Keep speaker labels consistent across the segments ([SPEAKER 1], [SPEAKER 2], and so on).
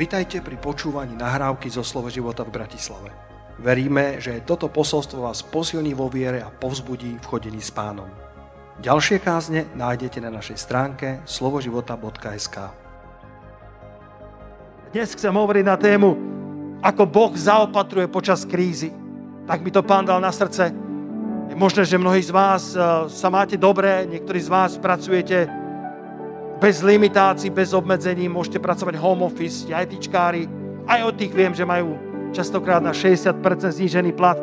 [SPEAKER 1] Vitajte pri počúvaní nahrávky zo Slovo života v Bratislave. Veríme, že toto posolstvo vás posilní vo viere a povzbudí v chodení s pánom. Ďalšie kázne nájdete na našej stránke slovoživota.sk
[SPEAKER 2] Dnes chcem hovoriť na tému, ako Boh zaopatruje počas krízy. Tak mi to pán dal na srdce. Je možné, že mnohí z vás eh, sa máte dobré, niektorí z vás pracujete bez limitácií, bez obmedzení, môžete pracovať home office, aj tyčkári, aj od tých viem, že majú častokrát na 60% znížený plat.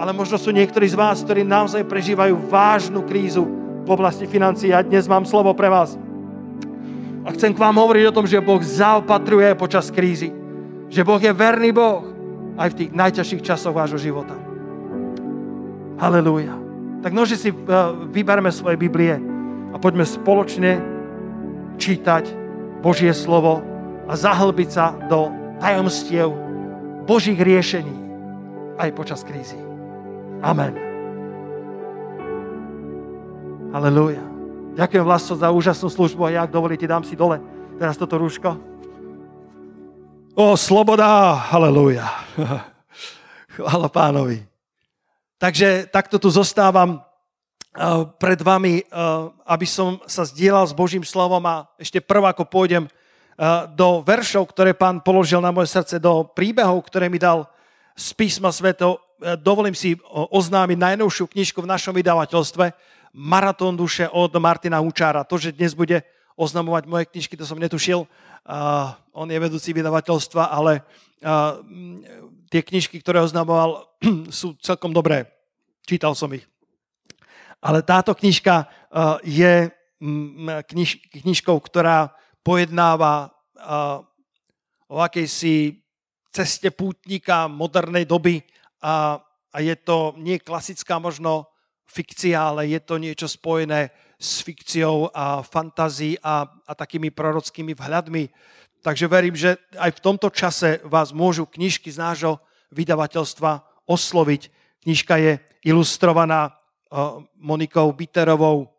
[SPEAKER 2] Ale možno sú niektorí z vás, ktorí naozaj prežívajú vážnu krízu v oblasti financií. A dnes mám slovo pre vás. A chcem k vám hovoriť o tom, že Boh zaopatruje počas krízy. Že Boh je verný Boh aj v tých najťažších časoch vášho života. Halelúja. Tak nože si eh, vyberme svoje Biblie a poďme spoločne čítať Božie slovo a zahlbiť sa do tajomstiev Božích riešení aj počas krízy. Amen. Halelúja. Ďakujem Vlasto za úžasnú službu a ja, ak dovolíte, dám si dole teraz toto rúško. O, sloboda, halelúja. Chvála pánovi. Takže takto tu zostávam pred vami, aby som sa zdieľal s Božím slovom a ešte prv, ako pôjdem do veršov, ktoré pán položil na moje srdce, do príbehov, ktoré mi dal z písma sveto, dovolím si oznámiť najnovšiu knižku v našom vydavateľstve Maratón duše od Martina Hučára. To, že dnes bude oznamovať moje knižky, to som netušil. On je vedúci vydavateľstva, ale tie knižky, ktoré oznamoval, sú celkom dobré. Čítal som ich. Ale táto knižka eh, je mm, kniž, knižkou, ktorá pojednáva eh, o akejsi ceste pútnika modernej doby a, a je to nie klasická možno fikcia, ale je to niečo spojené s fikciou a fantázií a, a takými prorockými vhľadmi. Takže verím, že aj v tomto čase vás môžu knižky z nášho vydavateľstva osloviť. Knižka je ilustrovaná Monikou Biterovou.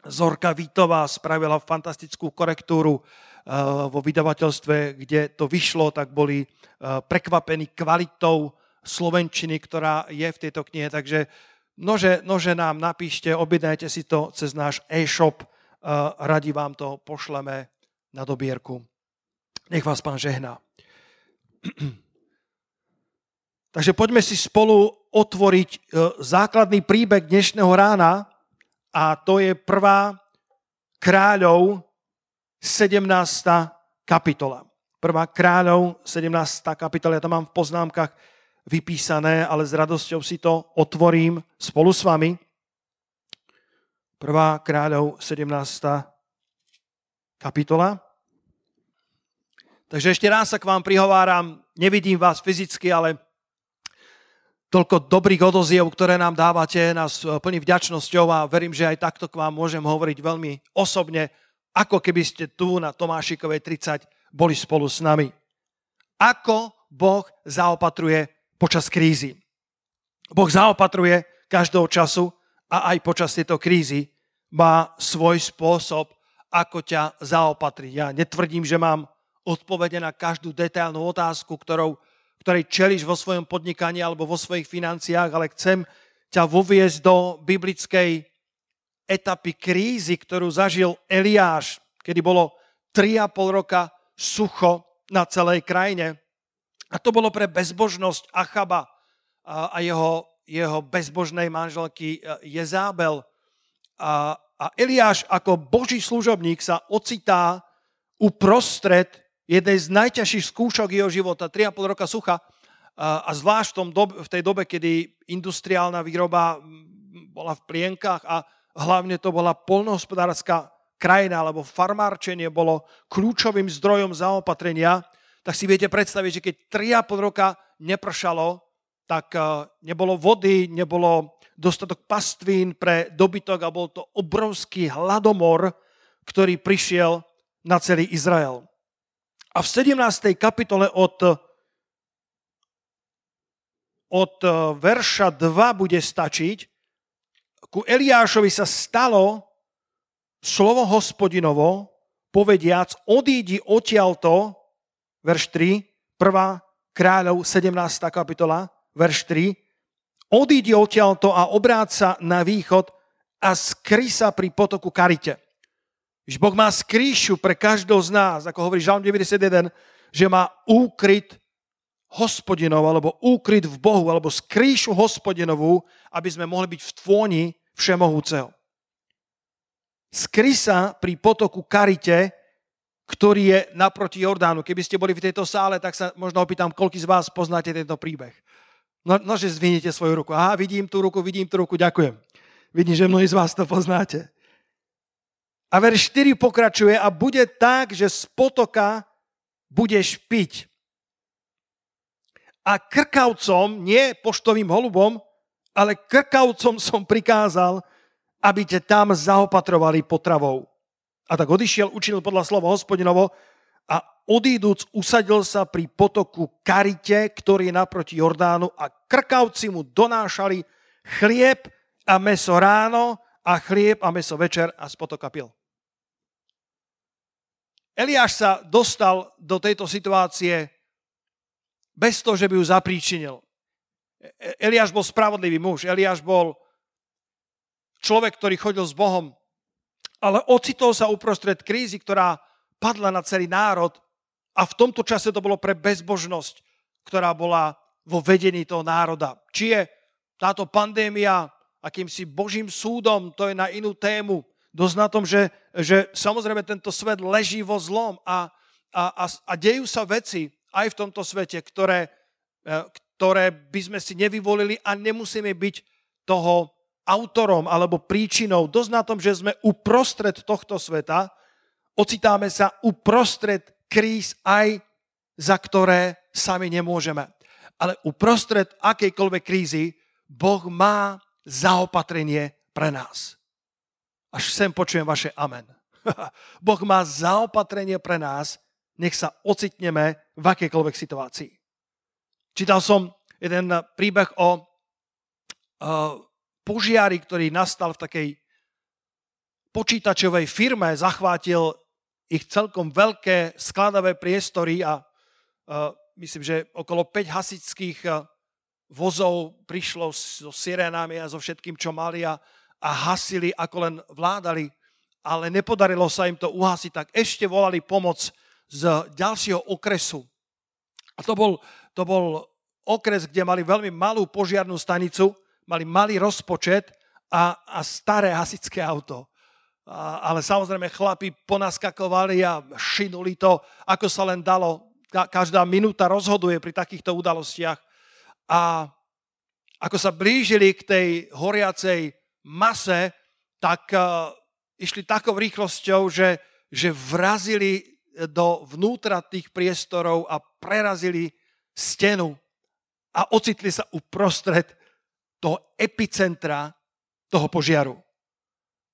[SPEAKER 2] Zorka Vítová spravila fantastickú korektúru vo vydavateľstve, kde to vyšlo, tak boli prekvapení kvalitou slovenčiny, ktorá je v tejto knihe. Takže nože, nože nám napíšte, objednajte si to cez náš e-shop, radi vám to pošleme na dobierku. Nech vás pán žehná. Takže poďme si spolu otvoriť e, základný príbeh dnešného rána a to je prvá kráľov 17. kapitola. Prvá kráľov 17. kapitola, ja to mám v poznámkach vypísané, ale s radosťou si to otvorím spolu s vami. Prvá kráľov 17. kapitola. Takže ešte raz sa k vám prihováram, nevidím vás fyzicky, ale toľko dobrých odoziev, ktoré nám dávate, nás e, plní vďačnosťou a verím, že aj takto k vám môžem hovoriť veľmi osobne, ako keby ste tu na Tomášikovej 30 boli spolu s nami. Ako Boh zaopatruje počas krízy. Boh zaopatruje každého času a aj počas tejto krízy má svoj spôsob, ako ťa zaopatriť. Ja netvrdím, že mám odpovede na každú detailnú otázku, ktorou ktorej čeliš vo svojom podnikaní alebo vo svojich financiách, ale chcem ťa voviesť do biblickej etapy krízy, ktorú zažil Eliáš, kedy bolo 3,5 roka sucho na celej krajine. A to bolo pre bezbožnosť Achaba a jeho, jeho bezbožnej manželky e, Jezábel. A, a Eliáš ako boží služobník sa ocitá uprostred jednej z najťažších skúšok jeho života, 3,5 roka sucha, a zvlášť v, tom dobe, v tej dobe, kedy industriálna výroba bola v plienkach a hlavne to bola polnohospodárska krajina, alebo farmárčenie bolo kľúčovým zdrojom zaopatrenia, tak si viete predstaviť, že keď 3,5 roka nepršalo, tak nebolo vody, nebolo dostatok pastvín pre dobytok a bol to obrovský hladomor, ktorý prišiel na celý Izrael. A v 17. kapitole od, od e, verša 2 bude stačiť, ku Eliášovi sa stalo slovo hospodinovo, povediac, odídi odtiaľto verš 3, 1. kráľov 17. kapitola, verš 3, odíde odtiaľto a obráca na východ a skry sa pri potoku Karite. Že Boh má skrýšu pre každého z nás, ako hovorí Žalm 91, že má úkryt hospodinov, alebo úkryt v Bohu, alebo skrýšu hospodinovú, aby sme mohli byť v tvoni všemohúceho. Skry pri potoku Karite, ktorý je naproti Jordánu. Keby ste boli v tejto sále, tak sa možno opýtam, koľko z vás poznáte tento príbeh. No, no že svoju ruku. Aha, vidím tú ruku, vidím tú ruku, ďakujem. Vidím, že mnohí z vás to poznáte. A verš 4 pokračuje a bude tak, že z potoka budeš piť. A krkavcom, nie poštovým holubom, ale krkavcom som prikázal, aby ťa tam zaopatrovali potravou. A tak odišiel, učinil podľa slova hospodinovo a odíduc usadil sa pri potoku Karite, ktorý je naproti Jordánu a krkavci mu donášali chlieb a meso ráno a chlieb a meso večer a z potoka pil. Eliáš sa dostal do tejto situácie bez toho, že by ju zapríčinil. Eliáš bol spravodlivý muž, Eliáš bol človek, ktorý chodil s Bohom, ale ocitol sa uprostred krízy, ktorá padla na celý národ a v tomto čase to bolo pre bezbožnosť, ktorá bola vo vedení toho národa. Či je táto pandémia akýmsi božím súdom, to je na inú tému, dosť na tom, že, že samozrejme tento svet leží vo zlom a, a, a, a dejú sa veci aj v tomto svete, ktoré, e, ktoré by sme si nevyvolili a nemusíme byť toho autorom alebo príčinou. Dosť na tom, že sme uprostred tohto sveta, ocitáme sa uprostred kríz aj za ktoré sami nemôžeme. Ale uprostred akejkoľvek krízy Boh má zaopatrenie pre nás. Až sem počujem vaše amen. boh má zaopatrenie pre nás, nech sa ocitneme v akejkoľvek situácii. Čítal som jeden príbeh o uh, požiari, ktorý nastal v takej počítačovej firme, zachvátil ich celkom veľké skladavé priestory a uh, myslím, že okolo 5 hasičských uh, vozov prišlo so sirénami a so všetkým, čo mali a a hasili, ako len vládali, ale nepodarilo sa im to uhasiť, tak ešte volali pomoc z ďalšieho okresu. A to bol, to bol okres, kde mali veľmi malú požiarnú stanicu, mali malý rozpočet a, a staré hasičské auto. A, ale samozrejme chlapi ponaskakovali a šinuli to, ako sa len dalo. Ka, každá minúta rozhoduje pri takýchto udalostiach. A ako sa blížili k tej horiacej mase, tak uh, išli takou rýchlosťou, že, že vrazili do vnútra tých priestorov a prerazili stenu a ocitli sa uprostred toho epicentra toho požiaru.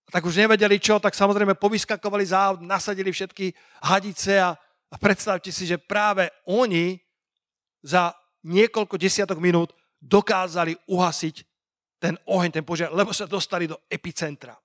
[SPEAKER 2] A tak už nevedeli čo, tak samozrejme povyskakovali za nasadili všetky hadice a, a predstavte si, že práve oni za niekoľko desiatok minút dokázali uhasiť ten oheň, ten požiar, lebo sa dostali do epicentra.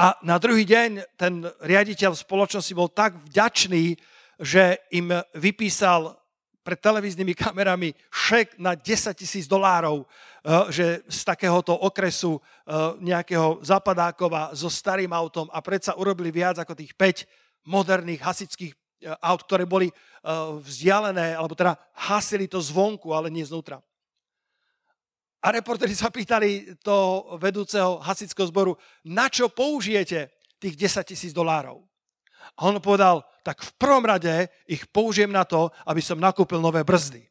[SPEAKER 2] A na druhý deň ten riaditeľ spoločnosti bol tak vďačný, že im vypísal pred televíznymi kamerami šek na 10 tisíc dolárov, eh, že z takéhoto okresu eh, nejakého zapadákova so starým autom a predsa urobili viac ako tých 5 moderných hasičských eh, aut, ktoré boli vzdialené, alebo teda hasili to zvonku, ale nie znútra. A reportéri sa pýtali to vedúceho hasického zboru, na čo použijete tých 10 tisíc dolárov? A on povedal, tak v prvom rade ich použijem na to, aby som nakúpil nové brzdy.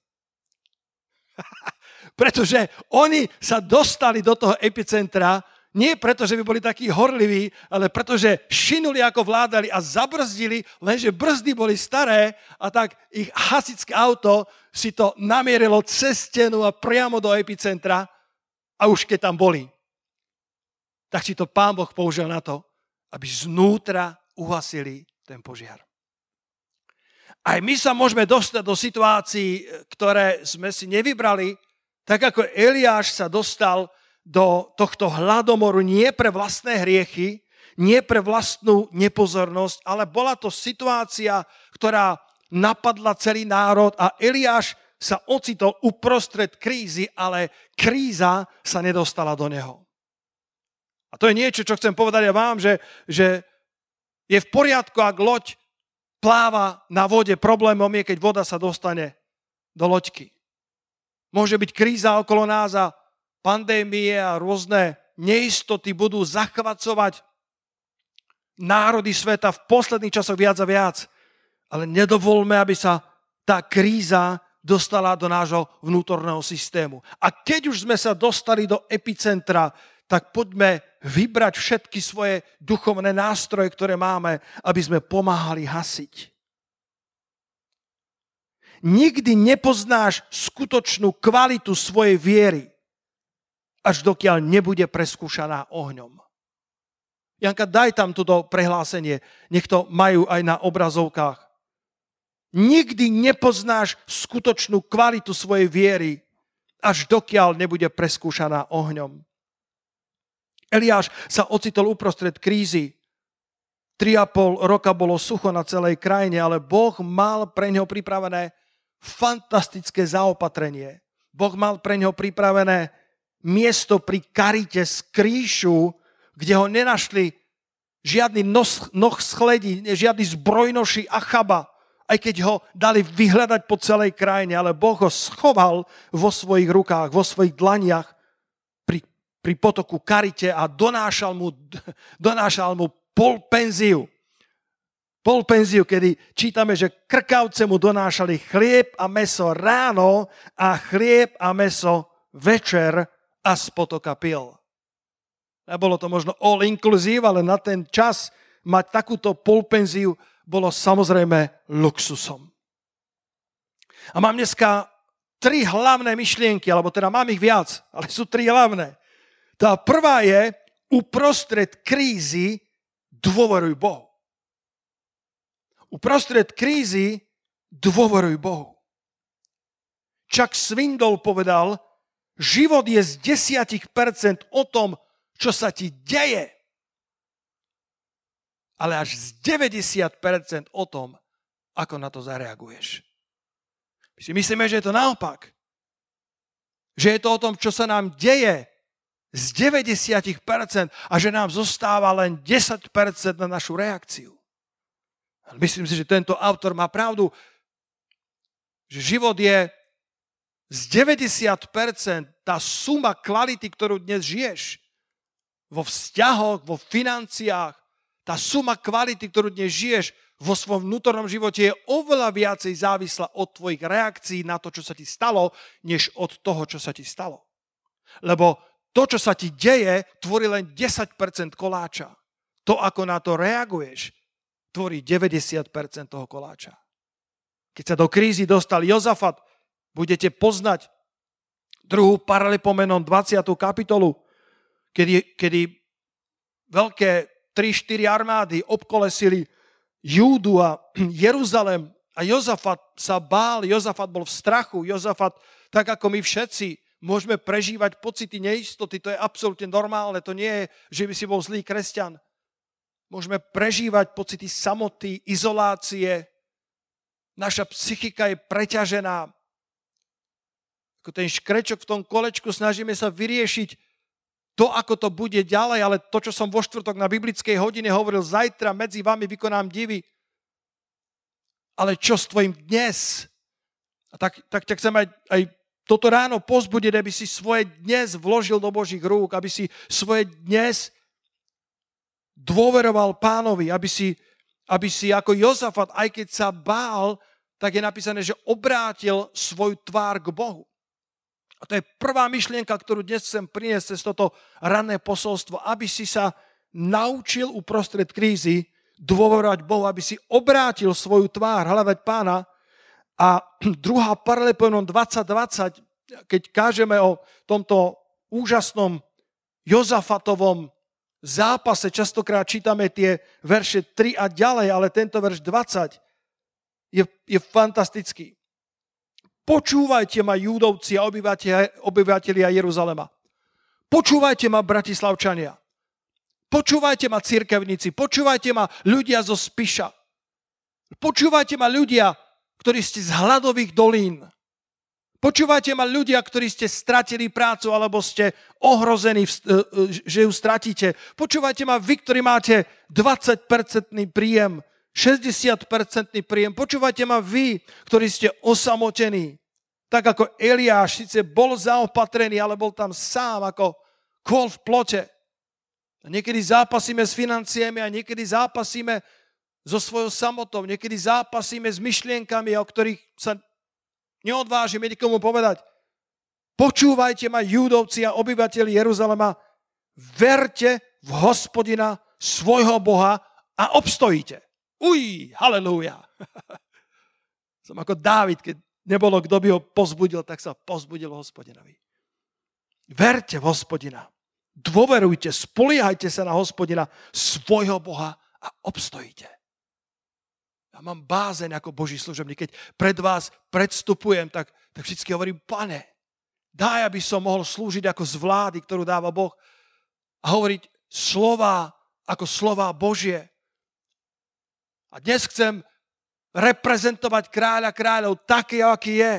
[SPEAKER 2] Pretože oni sa dostali do toho epicentra nie preto, že by boli takí horliví, ale pretože šinuli ako vládali a zabrzdili, lenže brzdy boli staré a tak ich hasičské auto si to namierilo cez stenu a priamo do epicentra a už keď tam boli, tak si to pán Boh použil na to, aby znútra uhasili ten požiar. Aj my sa môžeme dostať do situácií, ktoré sme si nevybrali, tak ako Eliáš sa dostal do tohto hladomoru nie pre vlastné hriechy, nie pre vlastnú nepozornosť, ale bola to situácia, ktorá napadla celý národ a Eliáš sa ocitol uprostred krízy, ale kríza sa nedostala do neho. A to je niečo, čo chcem povedať ja vám, že, že je v poriadku, ak loď pláva na vode. Problémom je, keď voda sa dostane do loďky. Môže byť kríza okolo nás a pandémie a rôzne neistoty budú zachvacovať národy sveta v posledných časoch viac a viac. Ale nedovolme, aby sa tá kríza dostala do nášho vnútorného systému. A keď už sme sa dostali do epicentra, tak poďme vybrať všetky svoje duchovné nástroje, ktoré máme, aby sme pomáhali hasiť. Nikdy nepoznáš skutočnú kvalitu svojej viery, až dokiaľ nebude preskúšaná ohňom. Janka, daj tam toto prehlásenie, nech to majú aj na obrazovkách. Nikdy nepoznáš skutočnú kvalitu svojej viery, až dokiaľ nebude preskúšaná ohňom. Eliáš sa ocitol uprostred krízy. 3,5 roka bolo sucho na celej krajine, ale Boh mal pre neho pripravené fantastické zaopatrenie. Boh mal pre neho pripravené miesto pri karite z kríšu, kde ho nenašli žiadny nos, noh schledí, žiadny zbrojnoši Achaba, aj keď ho dali vyhľadať po celej krajine, ale Boh ho schoval vo svojich rukách, vo svojich dlaniach pri, pri potoku Karite a donášal mu, donášal mu pol penziu. Polpenziu, kedy čítame, že krkavce mu donášali chlieb a meso ráno a chlieb a meso večer a z potoka pil. Nebolo to možno all inclusive, ale na ten čas mať takúto polpenziu bolo samozrejme luxusom. A mám dneska tri hlavné myšlienky, alebo teda mám ich viac, ale sú tri hlavné. Tá prvá je, uprostred krízy dôveruj Bohu uprostred krízy dôveruj Bohu. Čak Svindol povedal, život je z 10% o tom, čo sa ti deje, ale až z 90% o tom, ako na to zareaguješ. My si myslíme, že je to naopak. Že je to o tom, čo sa nám deje z 90% a že nám zostáva len 10% na našu reakciu. Myslím si, že tento autor má pravdu, že život je z 90% tá suma kvality, ktorú dnes žiješ. Vo vzťahoch, vo financiách, tá suma kvality, ktorú dnes žiješ vo svojom vnútornom živote je oveľa viacej závislá od tvojich reakcií na to, čo sa ti stalo, než od toho, čo sa ti stalo. Lebo to, čo sa ti deje, tvorí len 10% koláča. To, ako na to reaguješ, tvorí 90% toho koláča. Keď sa do krízy dostal Jozafat, budete poznať druhú paralepomenom 20. kapitolu, kedy, kedy veľké 3-4 armády obkolesili Júdu a Jeruzalem a Jozafat sa bál, Jozafat bol v strachu, Jozafat, tak ako my všetci, môžeme prežívať pocity neistoty, to je absolútne normálne, to nie je, že by si bol zlý kresťan. Môžeme prežívať pocity samoty, izolácie. Naša psychika je preťažená. Ako ten škrečok v tom kolečku snažíme sa vyriešiť to, ako to bude ďalej, ale to, čo som vo štvrtok na biblickej hodine hovoril, zajtra medzi vami vykonám divy. Ale čo s tvojim dnes? A tak, tak ťa chcem aj, aj toto ráno pozbudiť, aby si svoje dnes vložil do Božích rúk, aby si svoje dnes dôveroval pánovi, aby si, aby si ako Jozafat, aj keď sa bál, tak je napísané, že obrátil svoju tvár k Bohu. A to je prvá myšlienka, ktorú dnes chcem priniesť cez toto ranné posolstvo, aby si sa naučil uprostred krízy dôverovať Bohu, aby si obrátil svoju tvár, hľadať pána. A druhá paraleponom 2020, keď kážeme o tomto úžasnom Jozafatovom zápase častokrát čítame tie verše 3 a ďalej, ale tento verš 20 je, je fantastický. Počúvajte ma, júdovci a obyvateľia Jeruzalema. Počúvajte ma, bratislavčania. Počúvajte ma, cirkevníci. Počúvajte ma, ľudia zo Spiša. Počúvajte ma, ľudia ktorí ste z hladových dolín. Počúvajte ma ľudia, ktorí ste stratili prácu alebo ste ohrození, e, e, že ju stratíte. Počúvajte ma vy, ktorí máte 20-percentný príjem, 60-percentný príjem. Počúvajte ma vy, ktorí ste osamotení. Tak ako Eliáš síce bol zaopatrený, ale bol tam sám ako kôl v plote. A niekedy zápasíme s financiami a niekedy zápasíme so svojou samotou, niekedy zápasíme s myšlienkami, o ktorých sa neodvážime nikomu povedať. Počúvajte ma, judovci a obyvateľi Jeruzalema, verte v hospodina svojho Boha a obstojíte. Uj, halleluja. Som ako Dávid, keď nebolo kto by ho pozbudil, tak sa pozbudil hospodinovi. Verte v hospodina. Dôverujte, spoliehajte sa na hospodina svojho Boha a obstojíte. Ja mám bázeň ako Boží služobník. Keď pred vás predstupujem, tak, tak vždy hovorím, pane, daj, aby som mohol slúžiť ako z vlády, ktorú dáva Boh a hovoriť slova ako slova Božie. A dnes chcem reprezentovať kráľa kráľov taký, aký je.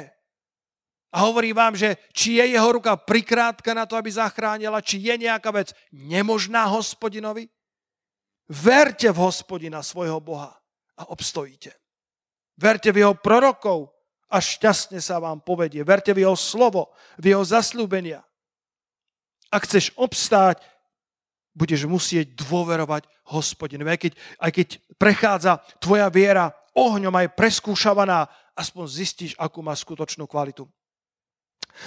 [SPEAKER 2] A hovorím vám, že či je jeho ruka prikrátka na to, aby zachránila, či je nejaká vec nemožná hospodinovi. Verte v hospodina svojho Boha a obstojíte. Verte v jeho prorokov a šťastne sa vám povedie. Verte v jeho slovo, v jeho zaslúbenia. Ak chceš obstáť, budeš musieť dôverovať hospodinovi. Aj keď, aj keď prechádza tvoja viera ohňom aj preskúšavaná, aspoň zistíš, akú má skutočnú kvalitu.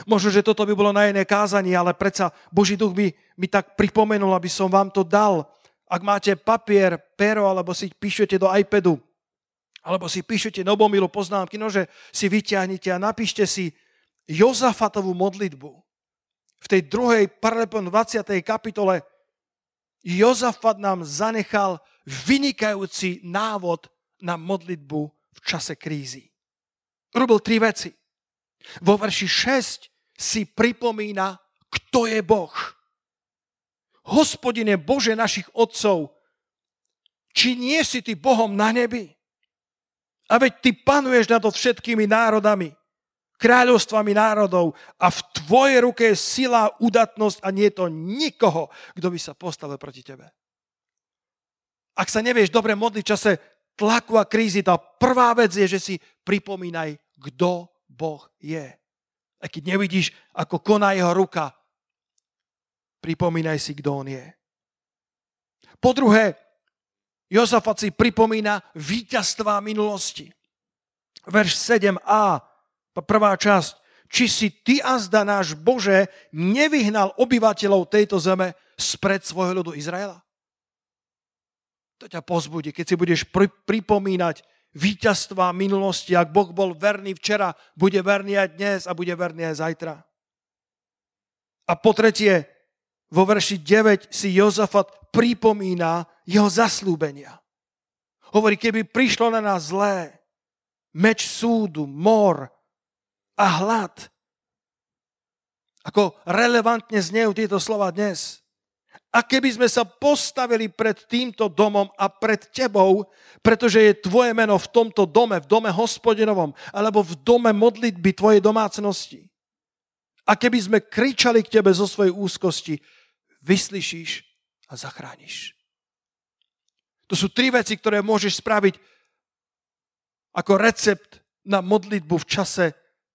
[SPEAKER 2] Možno, že toto by bolo na iné kázanie, ale predsa Boží duch mi, mi tak pripomenul, aby som vám to dal. Ak máte papier, pero, alebo si píšete do iPadu, alebo si píšete do mobilu poznámky, nože si vyťahnite a napíšte si Jozafatovú modlitbu. V tej druhej paralelpon 20. kapitole Jozafat nám zanechal vynikajúci návod na modlitbu v čase krízy. Robil tri veci. Vo verši 6 si pripomína, kto je Boh. Hospodine Bože našich otcov, či nie si ty Bohom na nebi? A veď ty panuješ nad všetkými národami, kráľovstvami národov a v tvojej ruke je sila, udatnosť a nie je to nikoho, kto by sa postavil proti tebe. Ak sa nevieš dobre modliť v čase tlaku a krízy, tá prvá vec je, že si pripomínaj, kto Boh je. A keď nevidíš, ako koná jeho ruka, pripomínaj si, kto on je. Po druhé, Jozafat si pripomína víťazstvá minulosti. Verš 7a, prvá časť. Či si ty azda náš Bože nevyhnal obyvateľov tejto zeme spred svojho ľudu Izraela? To ťa pozbudí, keď si budeš pri, pripomínať víťazstva minulosti. Ak Boh bol verný včera, bude verný aj dnes a bude verný aj zajtra. A po tretie, vo verši 9 si Jozafat pripomína jeho zaslúbenia. Hovorí, keby prišlo na nás zlé, meč súdu, mor a hlad. Ako relevantne znejú tieto slova dnes. A keby sme sa postavili pred týmto domom a pred tebou, pretože je tvoje meno v tomto dome, v dome hospodinovom, alebo v dome modlitby tvojej domácnosti. A keby sme kričali k tebe zo svojej úzkosti, vyslyšíš a zachrániš. To sú tri veci, ktoré môžeš spraviť ako recept na modlitbu v čase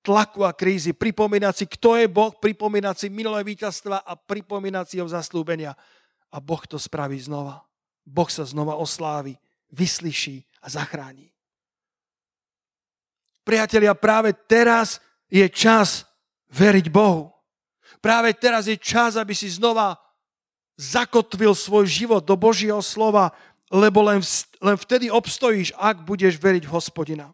[SPEAKER 2] tlaku a krízy. Pripomínať si, kto je Boh, pripomínať si minulé víťazstva a pripomínať si jeho zaslúbenia. A Boh to spraví znova. Boh sa znova oslávi, vyslyší a zachráni. Priatelia, práve teraz je čas veriť Bohu. Práve teraz je čas, aby si znova zakotvil svoj život do Božieho slova, lebo len, len vtedy obstojíš, ak budeš veriť v hospodina.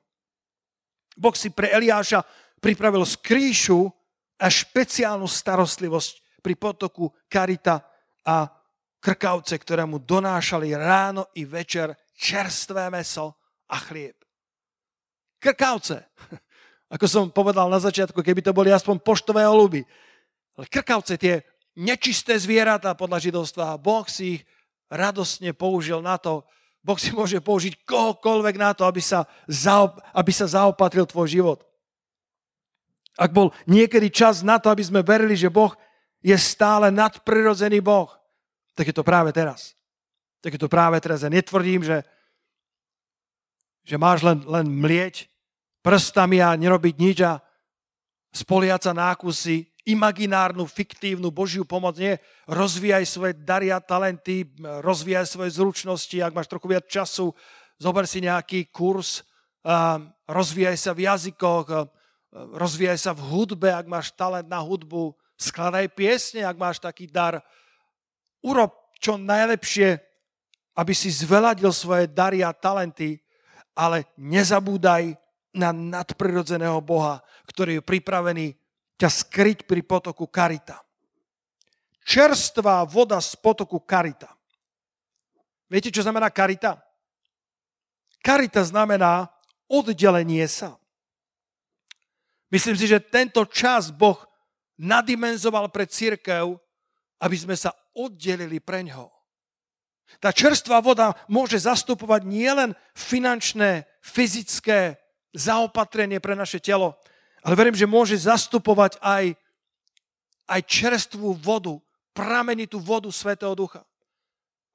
[SPEAKER 2] Boh si pre Eliáša pripravil skrýšu a špeciálnu starostlivosť pri potoku Karita a krkavce, ktoré mu donášali ráno i večer čerstvé meso a chlieb. Krkavce. Ako som povedal na začiatku, keby to boli aspoň poštové holuby. Ale krkavce, tie nečisté zvieratá podľa židovstva, Boh si ich radostne použil na to, Boh si môže použiť kohokoľvek na to, aby sa, zaop- aby sa zaopatril tvoj život. Ak bol niekedy čas na to, aby sme verili, že Boh je stále nadprirodzený Boh, tak je to práve teraz. Tak je to práve teraz. Ja netvrdím, že, že máš len, len mlieť prstami a nerobiť nič a spoliať sa na akúsi imaginárnu, fiktívnu Božiu pomoc. Nie, rozvíjaj svoje dary a talenty, rozvíjaj svoje zručnosti, ak máš trochu viac času, zober si nejaký kurz, rozvíjaj sa v jazykoch, rozvíjaj sa v hudbe, ak máš talent na hudbu, skladaj piesne, ak máš taký dar. Urob čo najlepšie, aby si zveladil svoje dary a talenty, ale nezabúdaj na nadprirodzeného Boha, ktorý je pripravený ťa skryť pri potoku Karita. Čerstvá voda z potoku Karita. Viete, čo znamená Karita? Karita znamená oddelenie sa. Myslím si, že tento čas Boh nadimenzoval pre církev, aby sme sa oddelili pre ňo. Tá čerstvá voda môže zastupovať nielen finančné, fyzické zaopatrenie pre naše telo, ale verím, že môže zastupovať aj, aj čerstvú vodu, pramenitú vodu Svetého Ducha.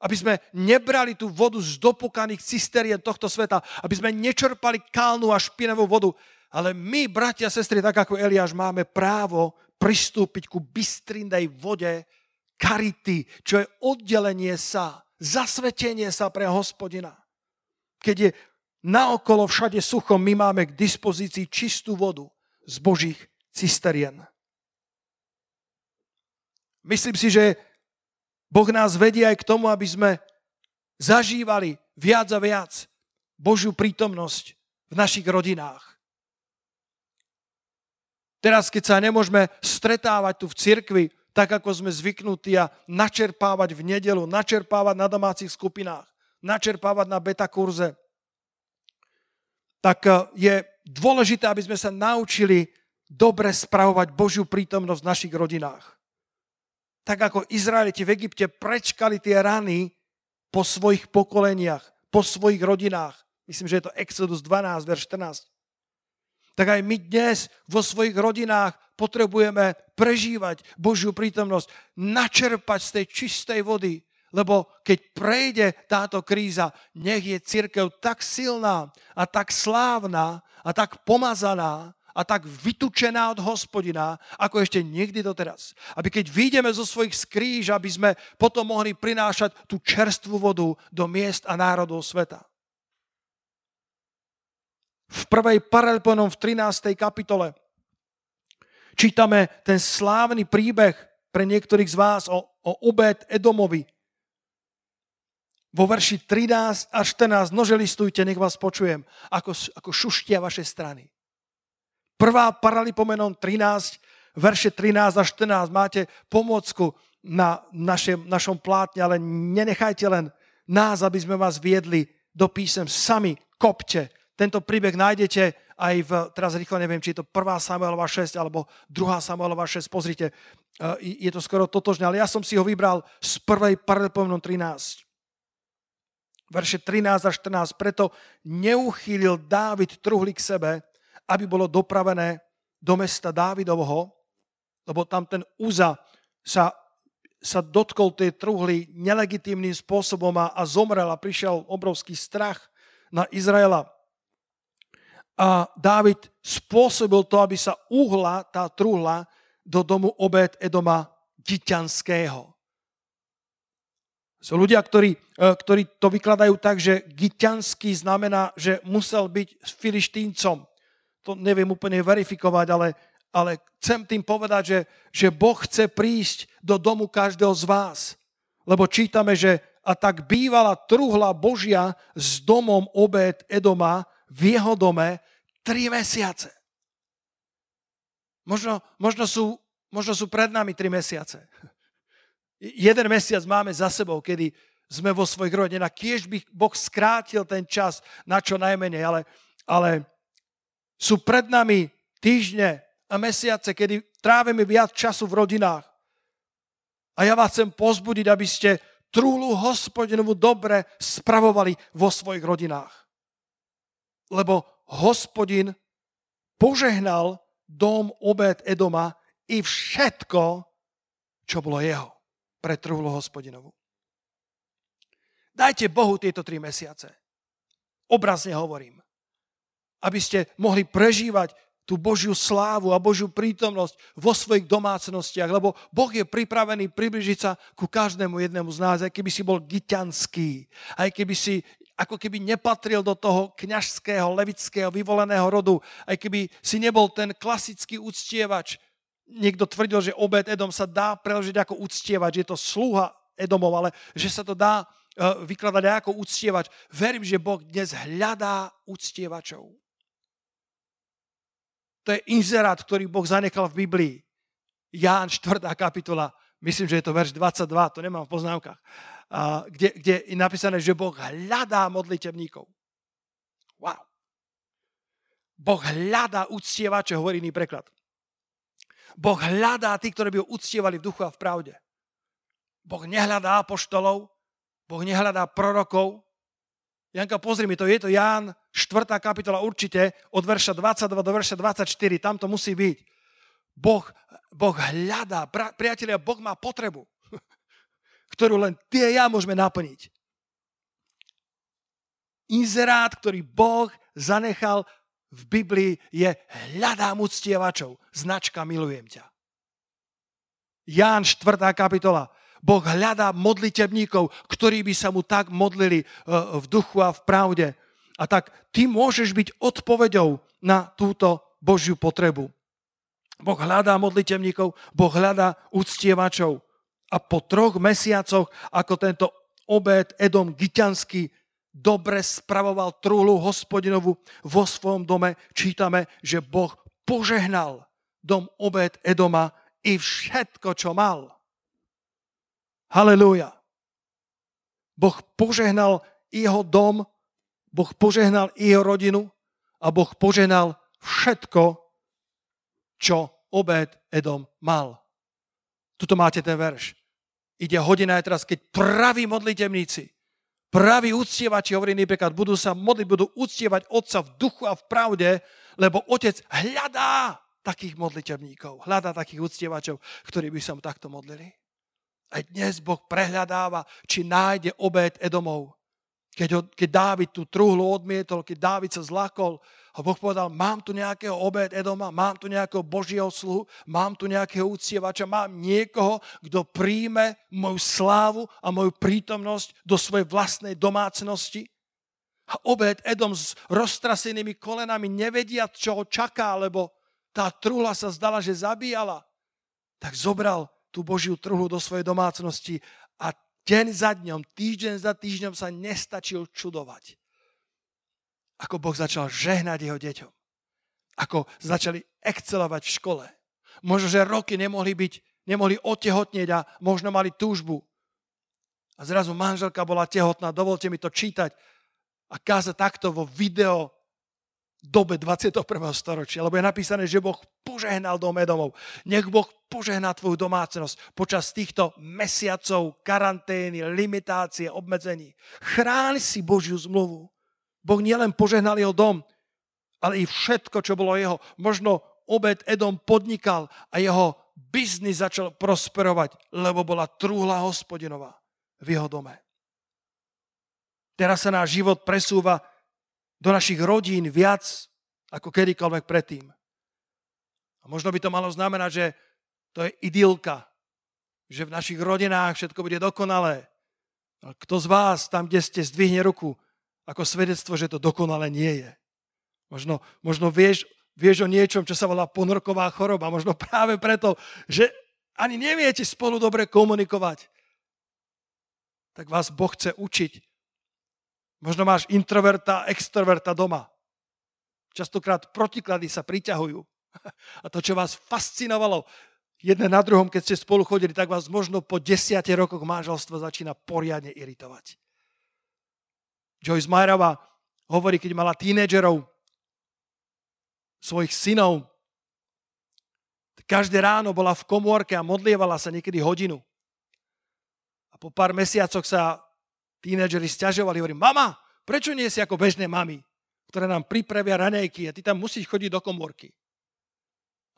[SPEAKER 2] Aby sme nebrali tú vodu z dopukaných cisterien tohto sveta, aby sme nečerpali kálnu a špinavú vodu, ale my, bratia a sestry, tak ako Eliáš, máme právo pristúpiť ku bystrindej vode karity, čo je oddelenie sa, zasvetenie sa pre hospodina. Keď je naokolo všade sucho, my máme k dispozícii čistú vodu z Božích cisterien. Myslím si, že Boh nás vedie aj k tomu, aby sme zažívali viac a viac Božiu prítomnosť v našich rodinách. Teraz, keď sa nemôžeme stretávať tu v cirkvi, tak ako sme zvyknutí a načerpávať v nedelu, načerpávať na domácich skupinách, načerpávať na beta kurze, tak eh, je dôležité, aby sme sa naučili dobre spravovať Božiu prítomnosť v našich rodinách. Tak ako Izraeliti v Egypte prečkali tie rany po svojich pokoleniach, po svojich rodinách. Myslím, že je to Exodus 12, verš 14 tak aj my dnes vo svojich rodinách potrebujeme prežívať Božiu prítomnosť, načerpať z tej čistej vody, lebo keď prejde táto kríza, nech je církev tak silná a tak slávna a tak pomazaná a tak vytučená od hospodina, ako ešte nikdy doteraz. Aby keď vyjdeme zo svojich skríž, aby sme potom mohli prinášať tú čerstvú vodu do miest a národov sveta v prvej Paralponom v 13. kapitole čítame ten slávny príbeh pre niektorých z vás o, o Obed Edomovi. Vo verši 13 a 14, nože listujte, nech vás počujem, ako, ako šuštia vaše strany. Prvá Paralipomenon 13, verše 13 a 14, máte pomocku na našem, našom plátne, ale nenechajte len nás, aby sme vás viedli do písem sami, kopte, tento príbeh nájdete aj v, teraz rýchlo neviem, či je to 1. Samuelova 6 alebo 2. Samuelova 6, pozrite, e, je to skoro totožné, ale ja som si ho vybral z 1. Paralelpomenon 13. Verše 13 a 14. Preto neuchýlil Dávid truhly k sebe, aby bolo dopravené do mesta Dávidovho, lebo tam ten Uza sa, sa dotkol tej truhly nelegitímnym spôsobom a, a zomrel a prišiel obrovský strach na Izraela a Dávid spôsobil to, aby sa uhla tá truhla do domu obed Edoma Giťanského. Sú ľudia, ktorí, e, ktorí to vykladajú tak, že Giťanský znamená, že musel byť filištíncom. To neviem úplne verifikovať, ale, ale chcem tým povedať, že, že Boh chce prísť do domu každého z vás. Lebo čítame, že a tak bývala truhla Božia s domom obed Edoma v jeho dome tri mesiace. Možno, možno, sú, možno sú pred nami tri mesiace. Jeden mesiac máme za sebou, kedy sme vo svojich rodinách. Kiež by Boh skrátil ten čas na čo najmenej, ale, ale sú pred nami týždne a mesiace, kedy trávime viac času v rodinách. A ja vás chcem pozbudiť, aby ste trúlu hospodinovu dobre spravovali vo svojich rodinách. Lebo hospodin požehnal dom obed Edoma i všetko, čo bolo jeho pre trúlu hospodinovu. Dajte Bohu tieto tri mesiace. Obrazne hovorím. Aby ste mohli prežívať tú Božiu slávu a Božiu prítomnosť vo svojich domácnostiach, lebo Boh je pripravený približiť sa ku každému jednému z nás, aj keby si bol giťanský, aj keby si ako keby nepatril do toho kňažského, levického, vyvoleného rodu, aj keby si nebol ten klasický uctievač. Niekto tvrdil, že obed Edom sa dá preložiť ako uctievač, je to sluha Edomov, ale že sa to dá e, vykladať aj ako uctievač. Verím, že Boh dnes hľadá uctievačov. To je inzerát, ktorý Boh zanechal v Biblii. Ján 4. kapitola, myslím, že je to verš 22, to nemám v poznávkach, a, kde, kde je napísané, že Boh hľadá modlitevníkov. Wow. Boh hľadá uctievače, hovorí iný preklad. Boh hľadá tí, ktorí by ho uctievali v duchu a v pravde. Boh nehľadá apoštolov, Boh nehľadá prorokov, Janka, pozri mi to, je to Ján, 4. kapitola určite, od verša 22 do verša 24, tam to musí byť. Boh, boh hľadá, priatelia, Boh má potrebu, ktorú len ty a ja môžeme naplniť. Inzerát, ktorý Boh zanechal v Biblii, je hľadám uctievačov, značka milujem ťa. Ján 4. kapitola, Boh hľadá modlitebníkov, ktorí by sa mu tak modlili e, v duchu a v pravde. A tak ty môžeš byť odpovedou na túto Božiu potrebu. Boh hľadá modlitebníkov, Boh hľadá uctievačov. A po troch mesiacoch, ako tento obed Edom Giťanský dobre spravoval trúhlu hospodinovu vo svojom dome, čítame, že Boh požehnal dom obed Edoma i všetko, čo mal. Halelúja. Boh požehnal jeho dom, Boh požehnal jeho rodinu a Boh požehnal všetko, čo obed Edom mal. Tuto máte ten verš. Ide hodina aj teraz, keď praví modlitevníci, praví uctievači, hovorí napríklad, budú sa modliť, budú uctievať Otca v duchu a v pravde, lebo Otec hľadá takých modlitevníkov, hľadá takých uctievačov, ktorí by sa mu takto modlili. Aj dnes Boh prehľadáva, či nájde obed Edomov. Keď, ho, keď Dávid tú truhlu odmietol, keď Dávid sa zlakol a Boh povedal, mám tu nejakého obed Edoma, mám tu nejakého Božieho sluhu, mám tu nejakého uctievača, mám niekoho, kto príjme moju slávu a moju prítomnosť do svojej vlastnej domácnosti. A obed Edom s roztrasenými kolenami nevedia, čo ho čaká, lebo tá truhla sa zdala, že zabíjala. Tak zobral tú Božiu trhu do svojej domácnosti a deň za dňom, týždeň za týždňom sa nestačil čudovať. Ako Boh začal žehnať jeho deťom. Ako začali excelovať v škole. Možno, že roky nemohli byť, nemohli otehotnieť a možno mali túžbu. A zrazu manželka bola tehotná, dovolte mi to čítať a kázať takto vo video dobe 21. storočia, lebo je napísané, že Boh požehnal dom Edomov. Nech Boh požehná tvoju domácnosť počas týchto mesiacov karantény, limitácie, obmedzení. Chráň si Božiu zmluvu. Boh nielen požehnal jeho dom, ale i všetko, čo bolo jeho. Možno obed Edom podnikal a jeho biznis začal prosperovať, lebo bola trúhla hospodinová v jeho dome. Teraz sa náš život presúva do našich rodín viac ako kedykoľvek predtým. A možno by to malo znamenať, že to je idylka, že v našich rodinách všetko bude dokonalé. Ale kto z vás tam, kde ste, zdvihne ruku ako svedectvo, že to dokonale nie je. Možno, možno vieš, vieš o niečom, čo sa volá ponorková choroba. Možno práve preto, že ani neviete spolu dobre komunikovať. Tak vás Boh chce učiť, Možno máš introverta extroverta doma. Častokrát protiklady sa priťahujú. A to, čo vás fascinovalo jedné na druhom, keď ste spolu chodili, tak vás možno po desiate rokoch manželstva začína poriadne iritovať. Joyce Meyerova hovorí, keď mala tínedžerov, svojich synov, každé ráno bola v komórke a modlievala sa niekedy hodinu. A po pár mesiacoch sa tínedžeri stiažovali, hovorím, mama, prečo nie si ako bežné mami, ktoré nám pripravia ranejky a ty tam musíš chodiť do komórky.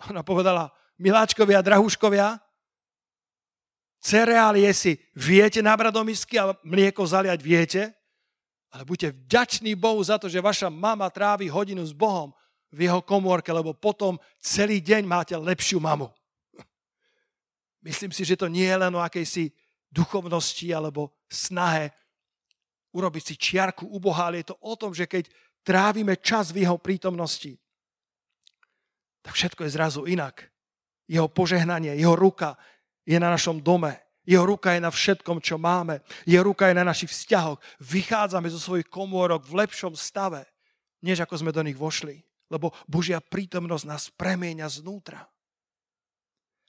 [SPEAKER 2] Ona povedala, miláčkovia, drahúškovia, cereálie si viete nabrať do misky a mlieko zaliať viete, ale buďte vďační Bohu za to, že vaša mama trávi hodinu s Bohom v jeho komórke, lebo potom celý deň máte lepšiu mamu. Myslím si, že to nie je len o akejsi duchovnosti alebo snahe urobiť si čiarku u Boha, ale je to o tom, že keď trávime čas v jeho prítomnosti, tak všetko je zrazu inak. Jeho požehnanie, jeho ruka je na našom dome. Jeho ruka je na všetkom, čo máme. Jeho ruka je na našich vzťahoch. Vychádzame zo svojich komórok v lepšom stave, než ako sme do nich vošli. Lebo Božia prítomnosť nás premieňa znútra.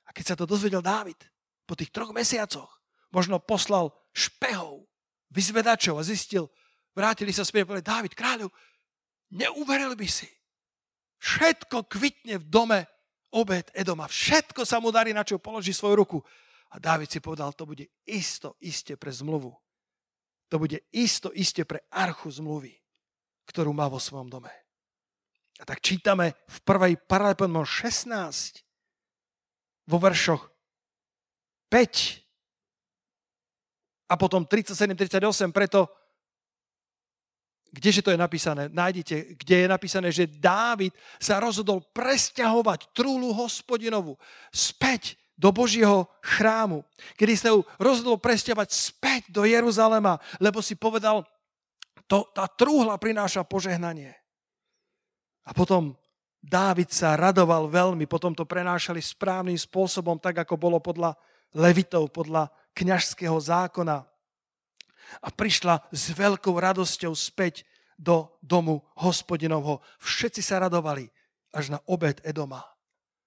[SPEAKER 2] A keď sa to dozvedel Dávid, po tých troch mesiacoch, možno poslal špehov, vyzvedačov a zistil, vrátili sa späť a povedali, Dávid, kráľu, neuveril by si. Všetko kvitne v dome obed Edoma. Všetko sa mu darí, na čo položí svoju ruku. A Dávid si povedal, to bude isto, iste pre zmluvu. To bude isto, iste pre archu zmluvy, ktorú má vo svojom dome. A tak čítame v prvej Paralipodmon 16, vo veršoch 5 a potom 37-38, preto kdeže to je napísané? Nájdete, kde je napísané, že Dávid sa rozhodol presťahovať trúlu hospodinovu späť do Božieho chrámu, kedy sa ju rozhodol presťahovať späť do Jeruzalema, lebo si povedal, to, tá trúhla prináša požehnanie. A potom Dávid sa radoval veľmi, potom to prenášali správnym spôsobom, tak ako bolo podľa Levitov, podľa kňažského zákona. A prišla s veľkou radosťou späť do domu hospodinovho. Všetci sa radovali až na obed Edoma,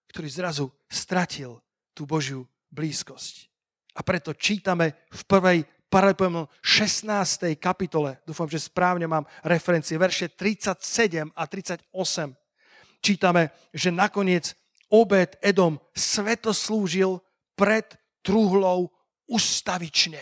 [SPEAKER 2] ktorý zrazu stratil tú Božiu blízkosť. A preto čítame v prvej paralelpojmu 16. kapitole, dúfam, že správne mám referencie, verše 37 a 38. Čítame, že nakoniec obed Edom sveto slúžil pred truhlou ustavične.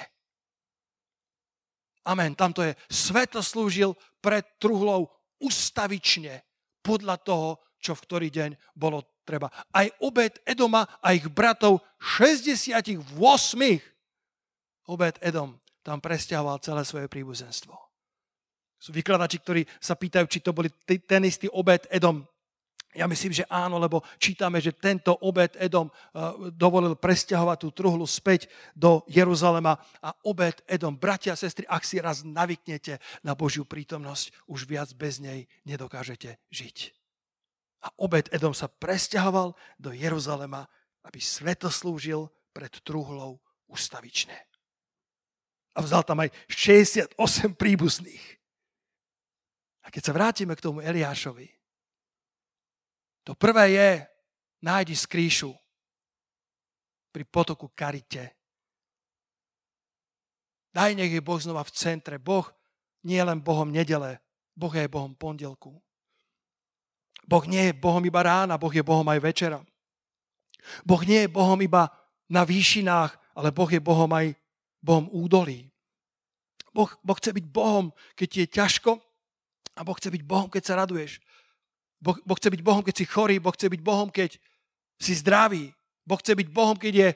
[SPEAKER 2] Amen. Tamto je sveto slúžil pred truhlou ustavične podľa toho, čo v ktorý deň bolo treba. Aj obed Edoma a ich bratov 68 obed Edom tam presťahoval celé svoje príbuzenstvo. Sú vykladači, ktorí sa pýtajú, či to boli ten istý obed Edom. Ja myslím, že áno, lebo čítame, že tento obed Edom eh, dovolil presťahovať tú truhlu späť do Jeruzalema a obed Edom, bratia a sestry, ak si raz navyknete na Božiu prítomnosť, už viac bez nej nedokážete žiť. A obed Edom sa presťahoval do Jeruzalema, aby sveto slúžil pred truhlou ustavične. A vzal tam aj 68 príbuzných. A keď sa vrátime k tomu Eliášovi, to prvé je, nájdi skrýšu pri potoku Karite. Daj nech je Boh znova v centre. Boh nie je len Bohom nedele, Boh je Bohom pondelku. Boh nie je Bohom iba rána, Boh je Bohom aj večera. Boh nie je Bohom iba na výšinách, ale Boh je Bohom aj Bohom údolí. Boh, boh chce byť Bohom, keď ti je ťažko a Boh chce byť Bohom, keď sa raduješ. Boh, boh chce byť Bohom, keď si chorý, Boh chce byť Bohom, keď si zdravý. Boh chce byť Bohom, keď je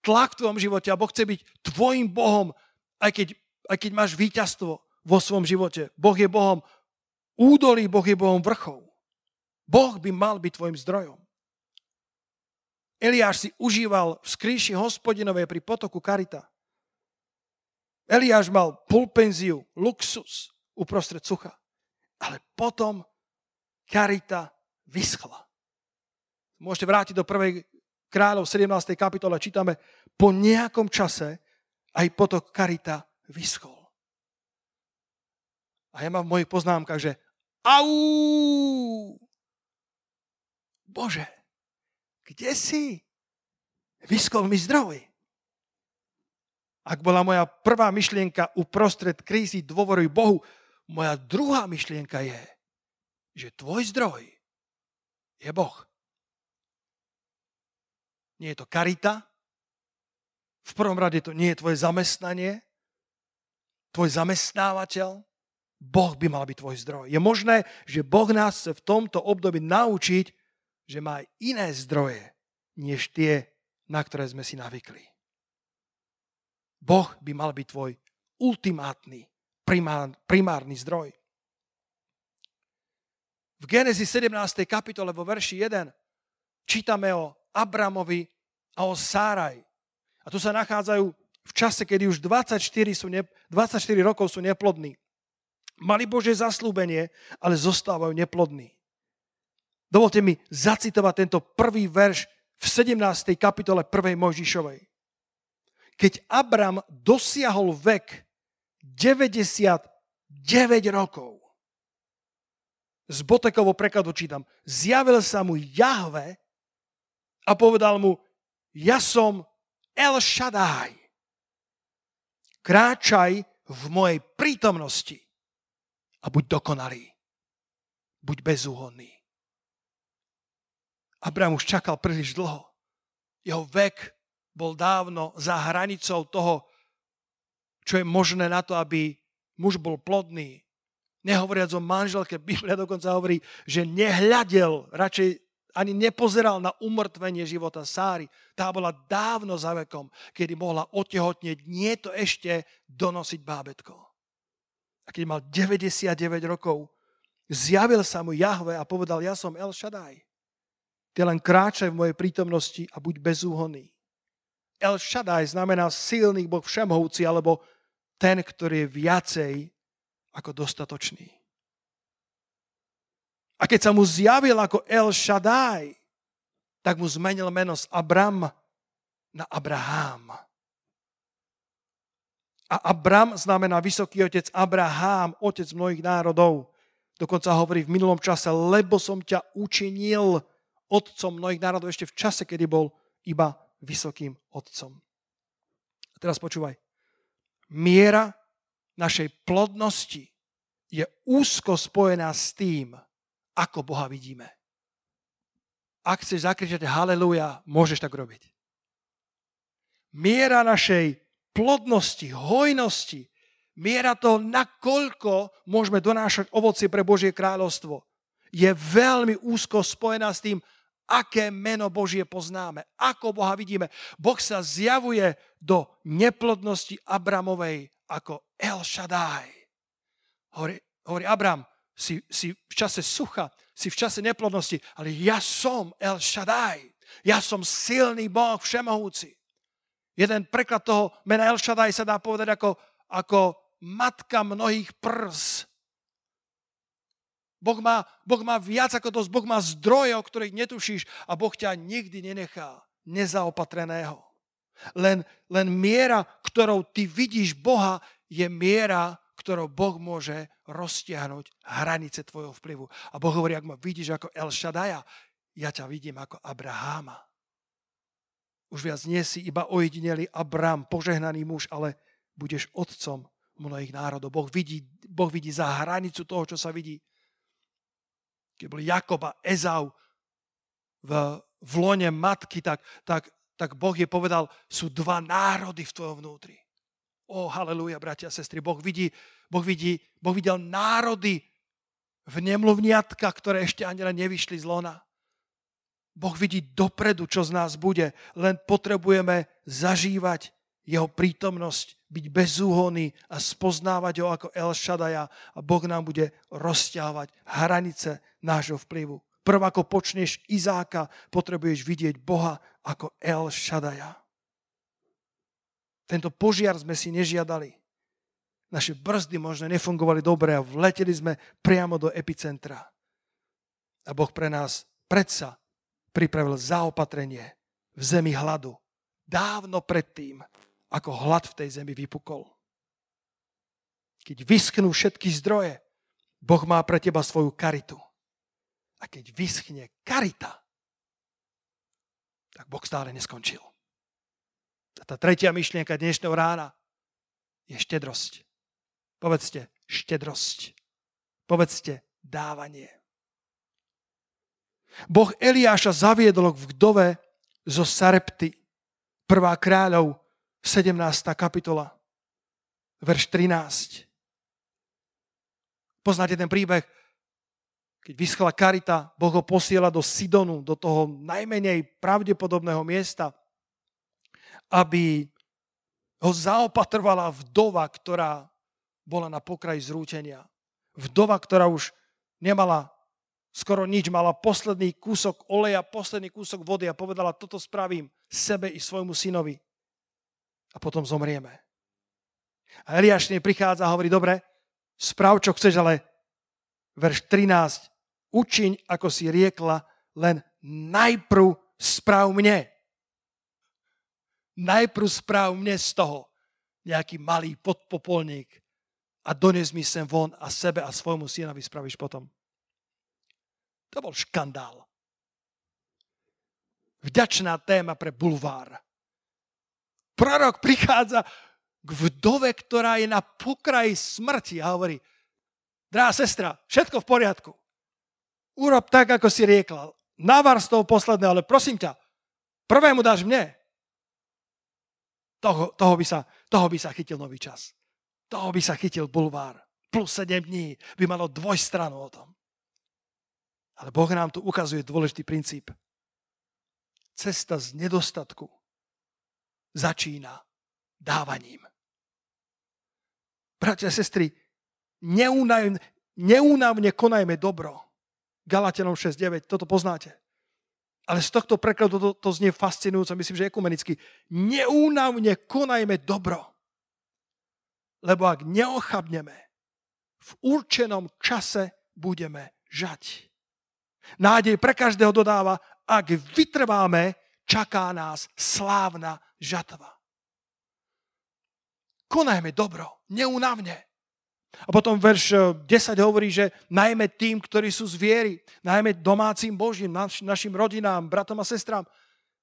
[SPEAKER 2] tlak v tvojom živote a Boh chce byť tvojim Bohom, aj keď, aj keď máš víťazstvo vo svojom živote. Boh je Bohom údolí, Boh je Bohom vrchov. Boh by mal byť tvojim zdrojom. Eliáš si užíval v skríši hospodinovej pri potoku Karita. Eliáš mal pulpenziu, luxus uprostred sucha. Ale potom Karita vyschla. Môžete vrátiť do prvej kráľov 17. kapitole. Čítame, po nejakom čase aj potok Karita vyschol. A ja mám v mojich poznámkach, že au, Bože, kde si? Vyskol mi zdroj. Ak bola moja prvá myšlienka uprostred krízy dôvoruj Bohu, moja druhá myšlienka je, že tvoj zdroj je Boh. Nie je to karita, V prvom rade to nie je tvoje zamestnanie, tvoj zamestnávateľ, Boh by mal byť tvoj zdroj. Je možné, že Boh nás chce v tomto období naučiť, že má iné zdroje, než tie, na ktoré sme si navykli. Boh by mal byť tvoj ultimátny, primár, primárny zdroj. V Genesis 17. kapitole vo verši 1 čítame o Abramovi a o Sáraj. A tu sa nachádzajú v čase, kedy už 24, sú ne, 24 rokov sú neplodní. Mali Bože zaslúbenie, ale zostávajú neplodní. Dovolte mi zacitovať tento prvý verš v 17. kapitole 1. Mojžišovej. Keď Abram dosiahol vek 99 rokov, z Botekovo prekladu čítam, zjavil sa mu Jahve a povedal mu, ja som El Shaddai. Kráčaj v mojej prítomnosti a buď dokonalý. Buď bezúhonný. Abraham už čakal príliš dlho. Jeho vek bol dávno za hranicou toho, čo je možné na to, aby muž bol plodný, Nehovoriac o manželke, Biblia dokonca hovorí, že nehľadel, radšej ani nepozeral na umrtvenie života Sáry. Tá bola dávno za vekom, kedy mohla otehotnieť, nie to ešte donosiť bábetko. A keď mal 99 rokov, zjavil sa mu Jahve a povedal, ja som El Shaddai. Ty len kráčaj v mojej prítomnosti a buď bezúhonný. El Shaddai znamená silný Boh všemovúci, alebo ten, ktorý je viacej ako dostatočný. A keď sa mu zjavil ako El Shaddai, tak mu zmenil meno z Abram na Abraham. A Abram znamená vysoký otec, Abraham, otec mnohých národov. Dokonca hovorí v minulom čase, lebo som ťa učinil otcom mnohých národov ešte v čase, kedy bol iba vysokým otcom. A teraz počúvaj. Miera našej plodnosti je úzko spojená s tým, ako Boha vidíme. Ak chceš zakričať haleluja, môžeš tak robiť. Miera našej plodnosti, hojnosti, miera toho, nakoľko môžeme donášať ovocie pre Božie kráľovstvo, je veľmi úzko spojená s tým, aké meno Božie poznáme, ako Boha vidíme. Boh sa zjavuje do neplodnosti Abramovej ako El Shaddai. Hovorí, hovorí Abram, si, si v čase sucha, si v čase neplodnosti, ale ja som El Shaddai. Ja som silný Boh, všemohúci. Jeden preklad toho mena El Shaddai sa dá povedať ako, ako matka mnohých prs. Boh má, boh má viac ako dosť, Boh má zdroje, o ktorých netušíš a Boh ťa nikdy nenechá nezaopatreného. Len, len miera, ktorou ty vidíš Boha, je miera, ktorou Boh môže roztiahnuť hranice tvojho vplyvu. A Boh hovorí, ak ma vidíš ako El Shadaja, ja ťa vidím ako Abraháma. Už viac nie si iba ojedinelý Abrám, požehnaný muž, ale budeš otcom mnohých národov. Boh vidí, boh vidí za hranicu toho, čo sa vidí. Keď bol Jakob a Ezau v, v lone matky, tak, tak tak Boh je povedal, sú dva národy v tvojom vnútri. O, haleluja, bratia a sestry. Boh vidí, boh vidí, boh videl národy v nemluvniatka, ktoré ešte ani len nevyšli z lona. Boh vidí dopredu, čo z nás bude. Len potrebujeme zažívať jeho prítomnosť, byť bezúhonný a spoznávať ho ako El Shadaja a Boh nám bude rozťahovať hranice nášho vplyvu. Prv ako počneš Izáka, potrebuješ vidieť Boha ako El Shadaja. Tento požiar sme si nežiadali. Naše brzdy možno nefungovali dobre a vleteli sme priamo do epicentra. A Boh pre nás predsa pripravil zaopatrenie v zemi hladu. Dávno predtým, ako hlad v tej zemi vypukol. Keď vyschnú všetky zdroje, Boh má pre teba svoju karitu. A keď vyschne karita, tak Boh stále neskončil. Tá tretia myšlienka dnešného rána je štedrosť. Povedzte štedrosť. Povedzte dávanie. Boh Eliáša zaviedol k vdove zo Sarepty, prvá kráľov 17. kapitola, verš 13. Poznáte ten príbeh, keď vyschla karita, Boh ho posiela do Sidonu, do toho najmenej pravdepodobného miesta, aby ho zaopatrovala vdova, ktorá bola na pokraji zrútenia. Vdova, ktorá už nemala skoro nič, mala posledný kúsok oleja, posledný kúsok vody a povedala, toto spravím sebe i svojmu synovi. A potom zomrieme. A Eliáš prichádza a hovorí, dobre, sprav, čo chceš, ale verš 13, učiň, ako si riekla, len najprv správ mne. Najprv správ mne z toho nejaký malý podpopolník a dones mi sem von a sebe a svojmu synovi spravíš potom. To bol škandál. Vďačná téma pre bulvár. Prorok prichádza k vdove, ktorá je na pokraji smrti a hovorí, drahá sestra, všetko v poriadku. Urob tak, ako si riekla. Navar z toho posledné, ale prosím ťa, prvému dáš mne. Toho, toho, by sa, toho by sa chytil nový čas. Toho by sa chytil bulvár. Plus 7 dní by malo dvojstranu o tom. Ale Boh nám tu ukazuje dôležitý princíp. Cesta z nedostatku začína dávaním. Bratia a sestry, neúnavne, neúnavne konajme dobro. Galatianom 6.9, toto poznáte. Ale z tohto prekladu to, to znie fascinujúco, myslím, že ekumenicky. Neúnavne konajme dobro. Lebo ak neochabneme, v určenom čase budeme žať. Nádej pre každého dodáva, ak vytrváme, čaká nás slávna žatva konajme dobro, neunavne. A potom verš 10 eh, hovorí, že najmä tým, ktorí sú z viery, najmä domácim Božím, naš, našim rodinám, bratom a sestrám.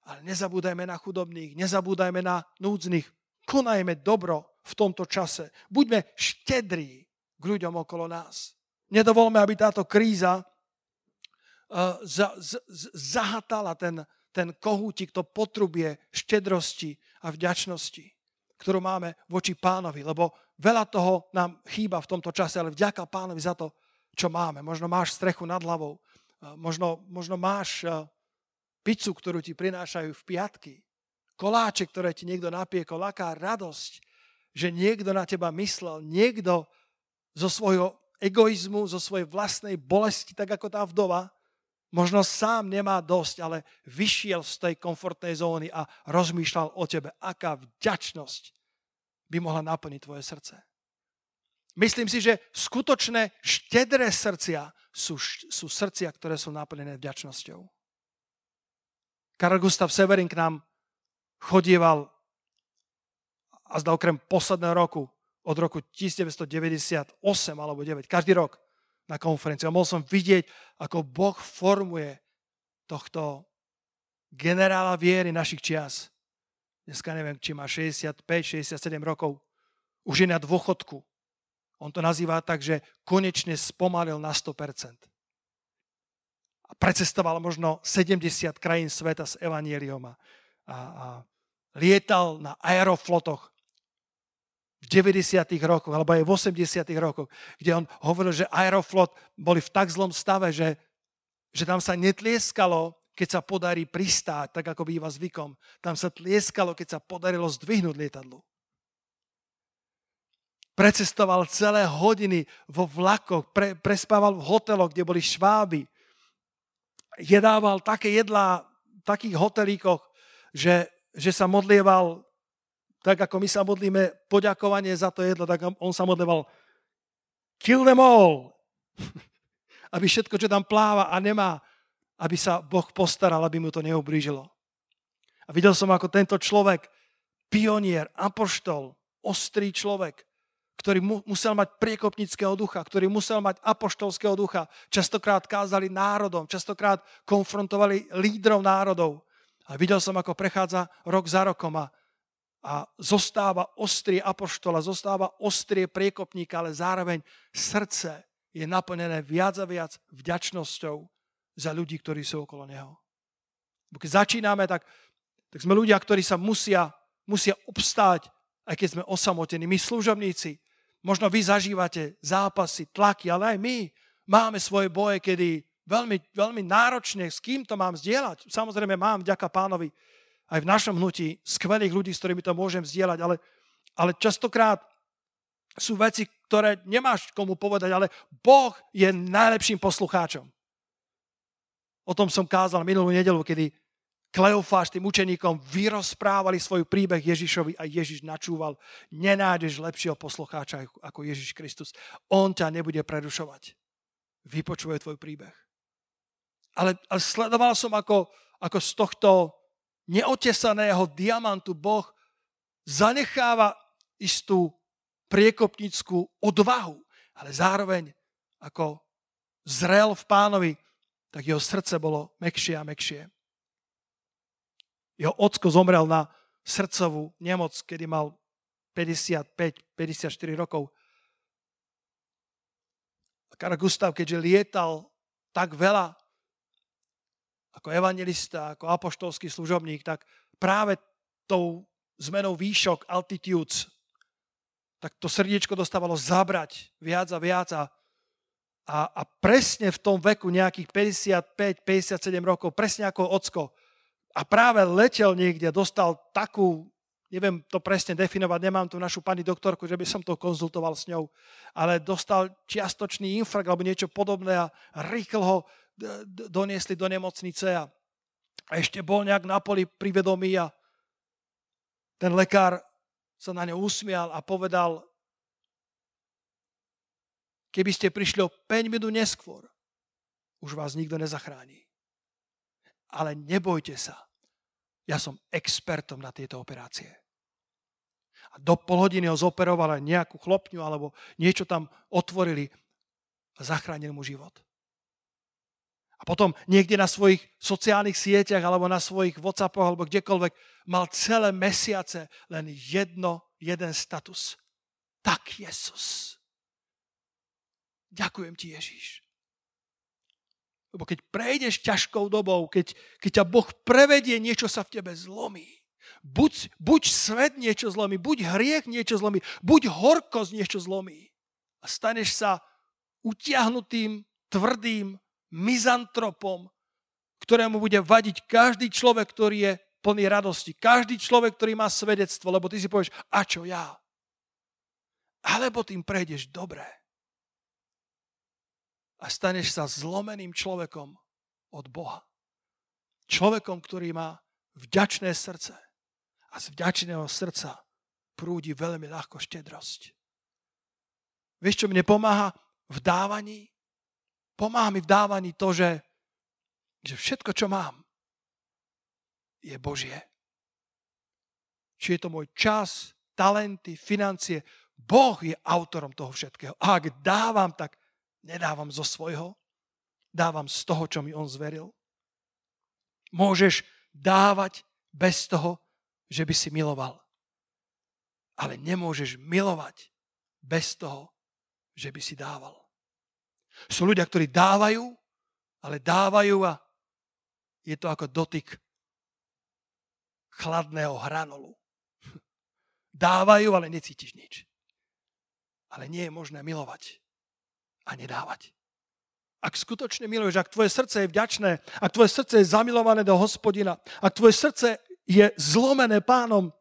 [SPEAKER 2] Ale nezabúdajme na chudobných, nezabúdajme na núdznych. Konajme dobro v tomto čase. Buďme štedrí k ľuďom okolo nás. Nedovolme, aby táto kríza uh, za, z, z, zahatala ten, ten kohútik, to potrubie štedrosti a vďačnosti ktorú máme voči pánovi, lebo veľa toho nám chýba v tomto čase, ale vďaka pánovi za to, čo máme. Možno máš strechu nad hlavou, možno, možno máš pizzu, ktorú ti prinášajú v piatky, koláče, ktoré ti niekto napiekol, aká radosť, že niekto na teba myslel, niekto zo svojho egoizmu, zo svojej vlastnej bolesti, tak ako tá vdova, Možno sám nemá dosť, ale vyšiel z tej komfortnej zóny a rozmýšľal o tebe, aká vďačnosť by mohla naplniť tvoje srdce. Myslím si, že skutočné štedré srdcia sú, sú srdcia, ktoré sú naplnené vďačnosťou. Karol Gustav Severin k nám chodieval a zda okrem posledného roku, od roku 1998 alebo 9, každý rok na konferenciu. A mohol som vidieť, ako Boh formuje tohto generála viery našich čias. Dneska neviem, či má 65, 67 rokov. Už je na dôchodku. On to nazýva tak, že konečne spomalil na 100%. A precestoval možno 70 krajín sveta s evanieliom a, a, a lietal na aeroflotoch v 90. rokoch, alebo aj v 80. rokoch, kde on hovoril, že Aeroflot boli v tak zlom stave, že, že tam sa netlieskalo, keď sa podarí pristáť, tak ako býva zvykom. Tam sa tlieskalo, keď sa podarilo zdvihnúť lietadlo. Precestoval celé hodiny vo vlakoch, pre, prespával v hoteloch, kde boli šváby. Jedával také jedlá v takých hotelíkoch, že, že sa modlieval tak ako my sa modlíme poďakovanie za to jedlo, tak on sa modlíval kill them all. aby všetko, čo tam pláva a nemá, aby sa Boh postaral, aby mu to neublížilo. A videl som, ako tento človek, pionier, apoštol, ostrý človek, ktorý mu, musel mať priekopnického ducha, ktorý musel mať apoštolského ducha, častokrát kázali národom, častokrát konfrontovali lídrov národov. A videl som, ako prechádza rok za rokom a a zostáva ostrie apoštola, zostáva ostrie priekopníka, ale zároveň srdce je naplnené viac a viac vďačnosťou za ľudí, ktorí sú okolo neho. Keď začíname, tak, tak sme ľudia, ktorí sa musia musia obstáť, aj keď sme osamotení. My služobníci, možno vy zažívate zápasy, tlaky, ale aj my máme svoje boje, kedy veľmi, veľmi náročne, s kým to mám zdieľať. Samozrejme mám, vďaka pánovi, aj v našom hnutí skvelých ľudí, s ktorými to môžem zdieľať, ale, ale častokrát sú veci, ktoré nemáš komu povedať, ale Boh je najlepším poslucháčom. O tom som kázal minulú nedelu, kedy Kleofáš tým učeníkom vyrozprávali svoj príbeh Ježišovi a Ježiš načúval. Nenájdeš lepšieho poslucháča ako Ježiš Kristus. On ťa nebude prerušovať. Vypočuje tvoj príbeh. Ale, ale sledoval som, ako, ako z tohto neotesaného diamantu Boh zanecháva istú priekopnickú odvahu, ale zároveň ako zrel v pánovi, tak jeho srdce bolo mekšie a mekšie. Jeho ocko zomrel na srdcovú nemoc, kedy mal 55-54 rokov. A Karl Gustav, keďže lietal tak veľa ako evangelista, ako apoštolský služobník, tak práve tou zmenou výšok, altitudes, tak to srdiečko dostávalo zabrať viac a viac a, a, a presne v tom veku nejakých 55-57 rokov, presne ako ocko, a práve letel niekde, dostal takú, neviem to presne definovať, nemám tu našu pani doktorku, že by som to konzultoval s ňou, ale dostal čiastočný infrakt alebo niečo podobné a rýchlo ho doniesli do nemocnice a, ešte bol nejak na poli pri vedomí a ten lekár sa na ňo usmial a povedal, keby ste prišli o 5 minút neskôr, už vás nikto nezachráni. Ale nebojte sa, ja som expertom na tieto operácie. A do pol hodiny ho zoperovali nejakú chlopňu alebo niečo tam otvorili a zachránil mu život. A potom niekde na svojich sociálnych sieťach alebo na svojich Whatsappoch alebo kdekoľvek mal celé mesiace len jedno, jeden status. Tak Jesus. Ďakujem ti Ježiš. Lebo keď prejdeš ťažkou dobou, keď, keď ťa Boh prevedie, niečo sa v tebe zlomí. Buď, buď svet niečo zlomí, buď hriech niečo zlomí, buď horkosť niečo zlomí. A staneš sa utiahnutým, tvrdým mizantropom, ktorému bude vadiť každý človek, ktorý je plný radosti. Každý človek, ktorý má svedectvo, lebo ty si povieš, a čo ja? Alebo tým prejdeš dobre a staneš sa zlomeným človekom od Boha. Človekom, ktorý má vďačné srdce. A z vďačného srdca prúdi veľmi ľahko štedrosť. Vieš, čo mne pomáha v dávaní? Pomáha mi v dávaní to, že, že všetko, čo mám, je Božie. Či je to môj čas, talenty, financie, Boh je autorom toho všetkého. A ak dávam, tak Nedávam zo svojho, dávam z toho, čo mi on zveril. Môžeš dávať bez toho, že by si miloval. Ale nemôžeš milovať bez toho, že by si dával. Sú ľudia, ktorí dávajú, ale dávajú a je to ako dotyk chladného hranolu. Dávajú, ale necítiš nič. Ale nie je možné milovať a nedávať. Ak skutočne miluješ, ak tvoje srdce je vďačné, ak tvoje srdce je zamilované do hospodina, ak tvoje srdce je zlomené pánom,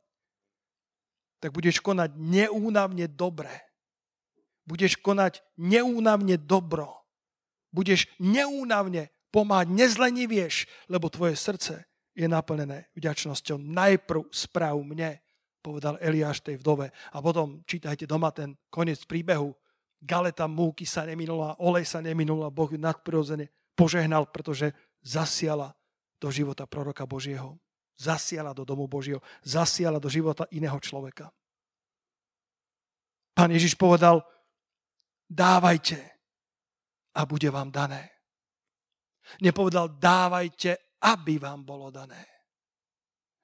[SPEAKER 2] tak budeš konať neúnavne dobre. Budeš konať neúnavne dobro. Budeš neúnavne pomáhať, nezlenivieš, lebo tvoje srdce je naplnené vďačnosťou. Najprv správ mne, povedal Eliáš tej vdove. A potom čítajte doma ten koniec príbehu, galeta múky sa neminula, olej sa neminula, Boh nadprirodzene požehnal, pretože zasiala do života proroka Božieho. Zasiala do domu Božieho. Zasiala do života iného človeka. Pán Ježiš povedal, dávajte a bude vám dané. Nepovedal, dávajte, aby vám bolo dané.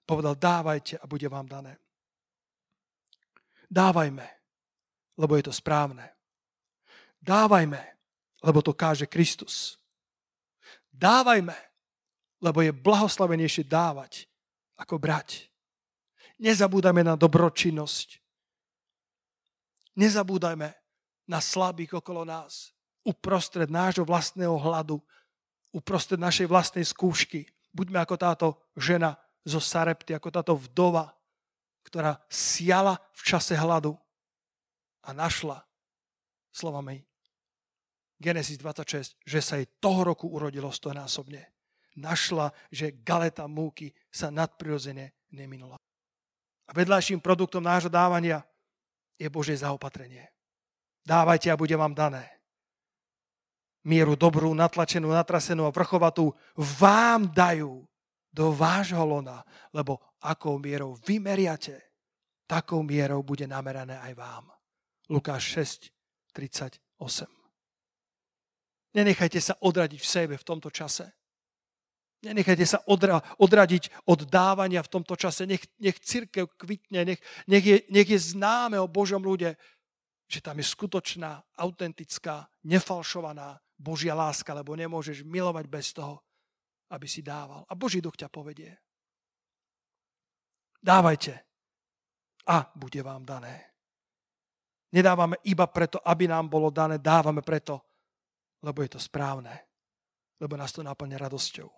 [SPEAKER 2] Povedal, dávajte a bude vám dané. Dávajme, lebo je to správne. Dávajme, lebo to káže Kristus. Dávajme, lebo je blahoslavenejšie dávať, ako brať. Nezabúdajme na dobročinnosť. Nezabúdajme na slabých okolo nás. Uprostred nášho vlastného hladu, uprostred našej vlastnej skúšky. Buďme ako táto žena zo Sarepty, ako táto vdova, ktorá siala v čase hladu a našla slovami Genesis 26, že sa jej toho roku urodilo stonásobne. Našla, že galeta múky sa nadprirodzene neminula. A vedľajším produktom nášho dávania je Božie zaopatrenie. Dávajte a bude vám dané. Mieru dobrú, natlačenú, natrasenú a vrchovatú vám dajú do vášho lona, lebo akou mierou vymeriate, takou mierou bude namerané aj vám. Lukáš 6, 38. Nenechajte sa odradiť v sebe v tomto čase. Nenechajte sa odra, odradiť od dávania v tomto čase. Nech, nech církev kvitne, nech, nech, je, nech je známe o Božom ľude, že tam je skutočná, autentická, nefalšovaná Božia láska, lebo nemôžeš milovať bez toho, aby si dával. A Boží duch ťa povedie. Dávajte a bude vám dané. Nedávame iba preto, aby nám bolo dané, dávame preto, lebo je to správne, lebo nás to naplňa radosťou.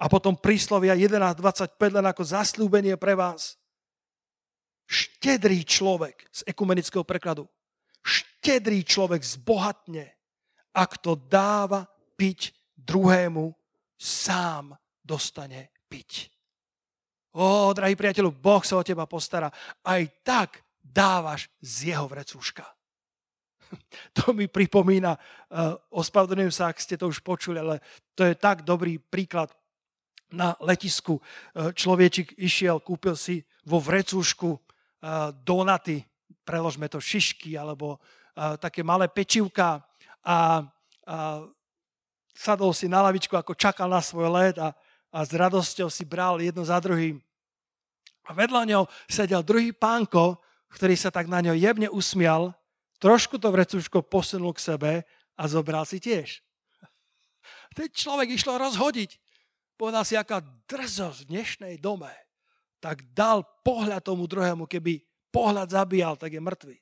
[SPEAKER 2] A potom príslovia 11.25 len ako zaslúbenie pre vás. Štedrý človek z ekumenického prekladu. Štedrý človek zbohatne, ak to dáva piť druhému, sám dostane piť. Ó, drahý priateľu, Boh sa o teba postará. Aj tak dávaš z jeho vrecúška. To mi pripomína, uh, ospravedlňujem sa, ak ste to už počuli, ale to je tak dobrý príklad na letisku. E, človečik išiel, kúpil si vo vrecúšku e, donaty, preložme to šišky, alebo také malé pečivka a, a sadol si na lavičku, ako čakal na svoj let a, a s radosťou si bral jedno za druhým. A vedľa ňou sedel druhý pánko, ktorý sa tak na ňo jemne usmial, trošku to vrecúško posunul k sebe a zobral si tiež. Ten človek išlo rozhodiť povedal si, aká drzosť v dnešnej dome, tak dal pohľad tomu druhému, keby pohľad zabíjal, tak je mŕtvy.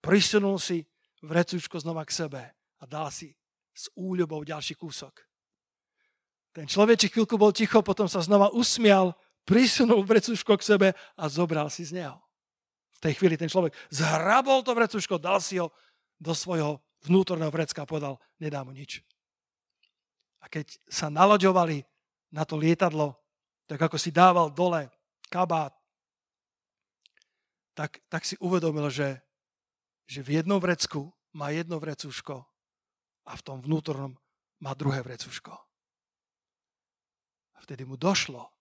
[SPEAKER 2] Prisunul si vrecúčko znova k sebe a dal si s úľubou ďalší kúsok. Ten človečik chvíľku bol ticho, potom sa znova usmial, prisunul vrecúško k sebe a zobral si z neho. V tej chvíli ten človek zhrabol to vrecúško, dal si ho do svojho vnútorného vrecka a povedal, nedá mu nič. A keď sa naloďovali na to lietadlo, tak ako si dával dole kabát, tak, tak si uvedomil, že, že v jednom vrecku má jedno vrecúško a v tom vnútornom má druhé vrecúško. A vtedy mu došlo,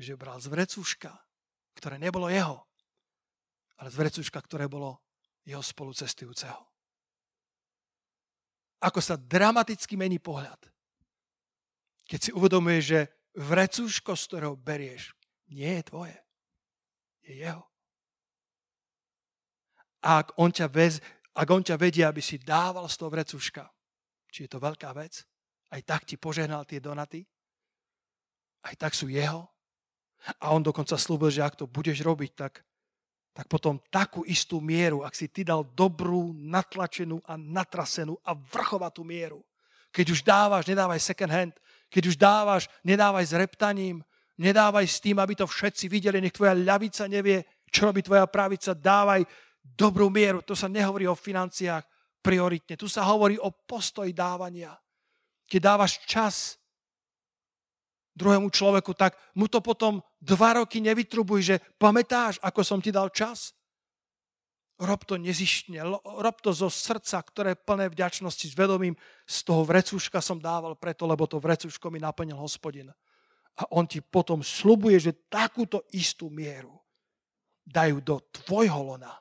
[SPEAKER 2] že bral z vrecúška, ktoré nebolo jeho, ale z vrecúška, ktoré bolo jeho spolucestujúceho. Ako sa dramaticky mení pohľad keď si uvedomuješ, že vrecúško, z ktorého berieš, nie je tvoje. Je jeho. A ak on ťa, vez, ak on ťa vedie, aby si dával z toho vrecúška, či je to veľká vec, aj tak ti požehnal tie donaty, aj tak sú jeho. A on dokonca slúbil, že ak to budeš robiť, tak, tak potom takú istú mieru, ak si ty dal dobrú, natlačenú a natrasenú a vrchovatú mieru, keď už dávaš, nedávaj second hand, keď už dávaš, nedávaj s reptaním, nedávaj s tým, aby to všetci videli, nech tvoja ľavica nevie, čo robí tvoja pravica, dávaj dobrú mieru. To sa nehovorí o financiách prioritne. Tu sa hovorí o postoji dávania. Keď dávaš čas druhému človeku, tak mu to potom dva roky nevytrubuj, že pamätáš, ako som ti dal čas? Rob to nezištne, rob to zo srdca, ktoré je plné vďačnosti s vedomím. Z toho vrecúška som dával preto, lebo to vrecúško mi naplnil hospodin. A on ti potom slubuje, že takúto istú mieru dajú do tvojho lona.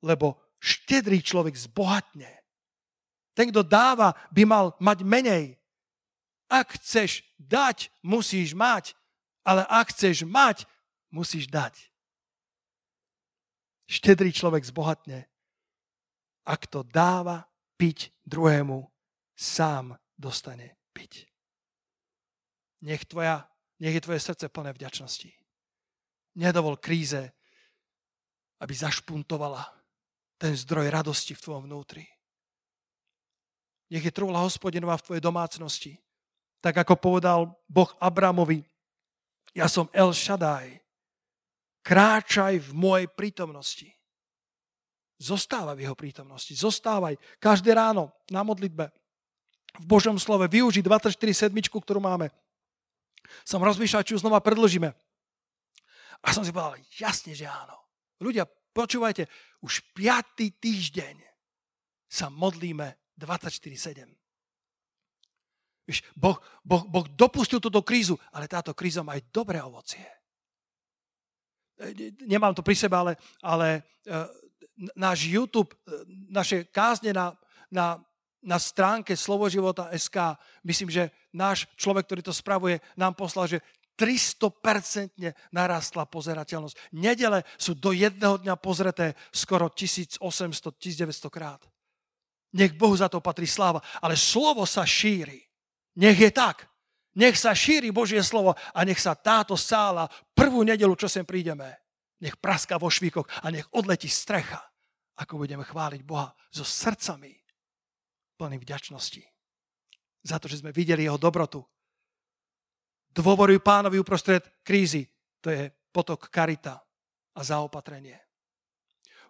[SPEAKER 2] Lebo štedrý človek zbohatne. Ten, kto dáva, by mal mať menej. Ak chceš dať, musíš mať. Ale ak chceš mať, musíš dať. Štedrý človek zbohatne. Ak to dáva piť druhému, sám dostane piť. Nech, tvoja, nech je tvoje srdce plné vďačnosti. nedovol kríze, aby zašpuntovala ten zdroj radosti v tvojom vnútri. Nech je trúla hospodinová v tvojej domácnosti. Tak ako povedal Boh Abramovi, ja som El Shaddai, kráčaj v mojej prítomnosti. Zostávaj v jeho prítomnosti. Zostávaj každé ráno na modlitbe. V Božom slove. Využi 24 sedmičku, ktorú máme. Som rozmýšľal, či ju znova predložíme. A som si povedal, jasne, že áno. Ľudia, počúvajte, už piatý týždeň sa modlíme 24-7. Víš, boh, boh, boh dopustil túto krízu, ale táto kríza má aj dobré ovocie. E, nemám to pri sebe, ale, ale e, náš YouTube, e, naše kázne na, na, na stránke Slovoživota SK, myslím, že náš človek, ktorý to spravuje, nám poslal, že 300% narastla pozerateľnosť. Nedele sú do jedného dňa pozreté skoro 1800-1900 krát. Nech Bohu za to patrí sláva. Ale slovo sa šíri. Nech je tak. Nech sa šíri Božie slovo a nech sa táto sála prvú nedelu, čo sem prídeme, nech praska vo švíkoch a nech odletí strecha, ako budeme chváliť Boha so srdcami plným vďačnosti. Za to, že sme videli jeho dobrotu, Dôvoruj pánovi uprostred krízy. To je potok karita a zaopatrenie.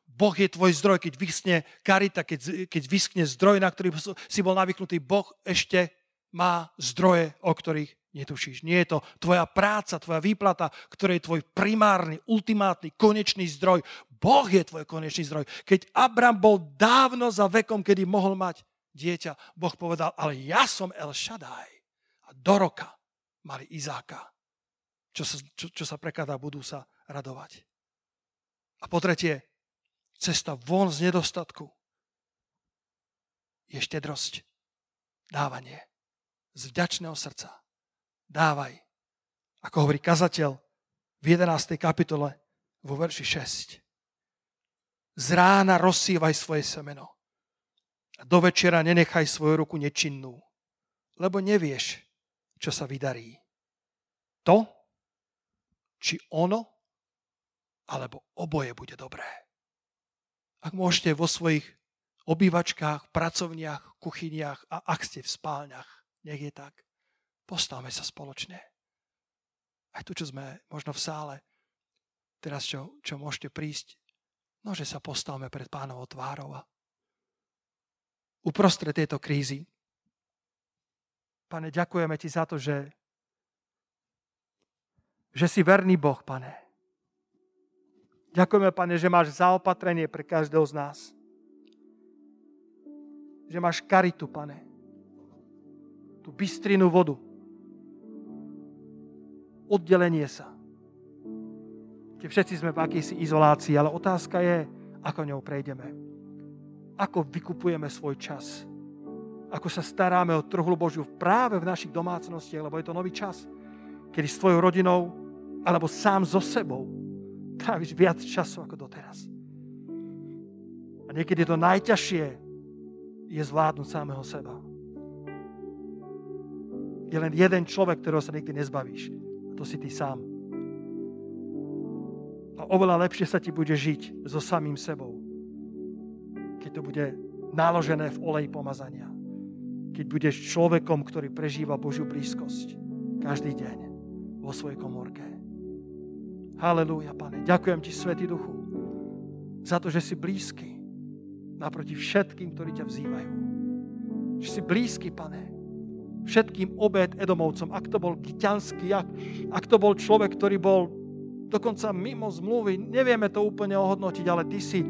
[SPEAKER 2] Boh je tvoj zdroj, keď vyschne karita, keď, keď vyschne zdroj, na ktorý si bol navyknutý. Boh ešte má zdroje, o ktorých netušíš. Nie je to tvoja práca, tvoja výplata, ktorý je tvoj primárny, ultimátny, konečný zdroj. Boh je tvoj konečný zdroj. Keď Abram bol dávno za vekom, kedy mohol mať dieťa, Boh povedal, ale ja som El Shaddai. A do roka mali Izáka, čo sa, čo, čo sa prekladá, budú sa radovať. A po tretie, cesta von z nedostatku je štedrosť. Dávanie. Z vďačného srdca. Dávaj. Ako hovorí kazateľ v 11. kapitole vo verši 6. Z rána rozsývaj svoje semeno. A do večera nenechaj svoju ruku nečinnú. Lebo nevieš, čo sa vydarí. To, či ono, alebo oboje bude dobré. Ak môžete vo svojich obývačkách, pracovniach, kuchyniach a ak ste v spálniach, nech je tak, postavme sa spoločne. Aj tu, čo sme možno v sále, teraz čo, čo môžete prísť, no, že sa postavme pred pánovou tvárou a uprostred tejto krízy Pane, ďakujeme Ti za to, že, že si verný Boh, Pane. Ďakujeme, Pane, že máš zaopatrenie pre každého z nás. Že máš karitu, Pane. Tú bystrinu vodu. Oddelenie sa. Kde všetci sme v akýsi izolácii, ale otázka je, ako ňou prejdeme. Ako vykupujeme svoj čas ako sa staráme o trhlu Božiu práve v našich domácnostiach, lebo je to nový čas, kedy s tvojou rodinou alebo sám so sebou tráviš viac času ako doteraz. A niekedy to najťažšie je zvládnuť samého seba. Je len jeden človek, ktorého sa nikdy nezbavíš. A to si ty sám. A oveľa lepšie sa ti bude žiť so samým sebou, keď to bude naložené v oleji pomazania keď budeš človekom, ktorý prežíva Božiu blízkosť každý deň vo svojej komorke. Halelúja, pane. Ďakujem ti, Svetý Duchu, za to, že si blízky naproti všetkým, ktorí ťa vzývajú. Že si blízky, pane, všetkým obed Edomovcom. Ak to bol Giťanský, ak, ak to bol človek, ktorý bol dokonca mimo zmluvy, nevieme to úplne ohodnotiť, ale ty si,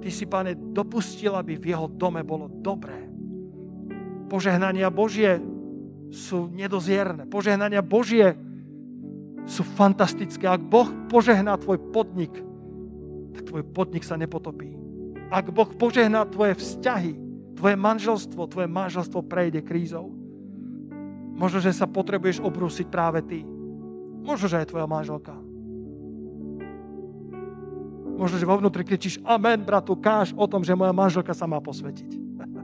[SPEAKER 2] ty si, pane, dopustil, aby v jeho dome bolo dobré požehnania Božie sú nedozierne. Požehnania Božie sú fantastické. Ak Boh požehná tvoj podnik, tak tvoj podnik sa nepotopí. Ak Boh požehná tvoje vzťahy, tvoje manželstvo, tvoje manželstvo prejde krízou. Možno, že sa potrebuješ obrúsiť práve ty. Možno, že aj tvoja manželka. Možno, že vo vnútri kričíš, amen, bratu, káž o tom, že moja manželka sa má posvetiť.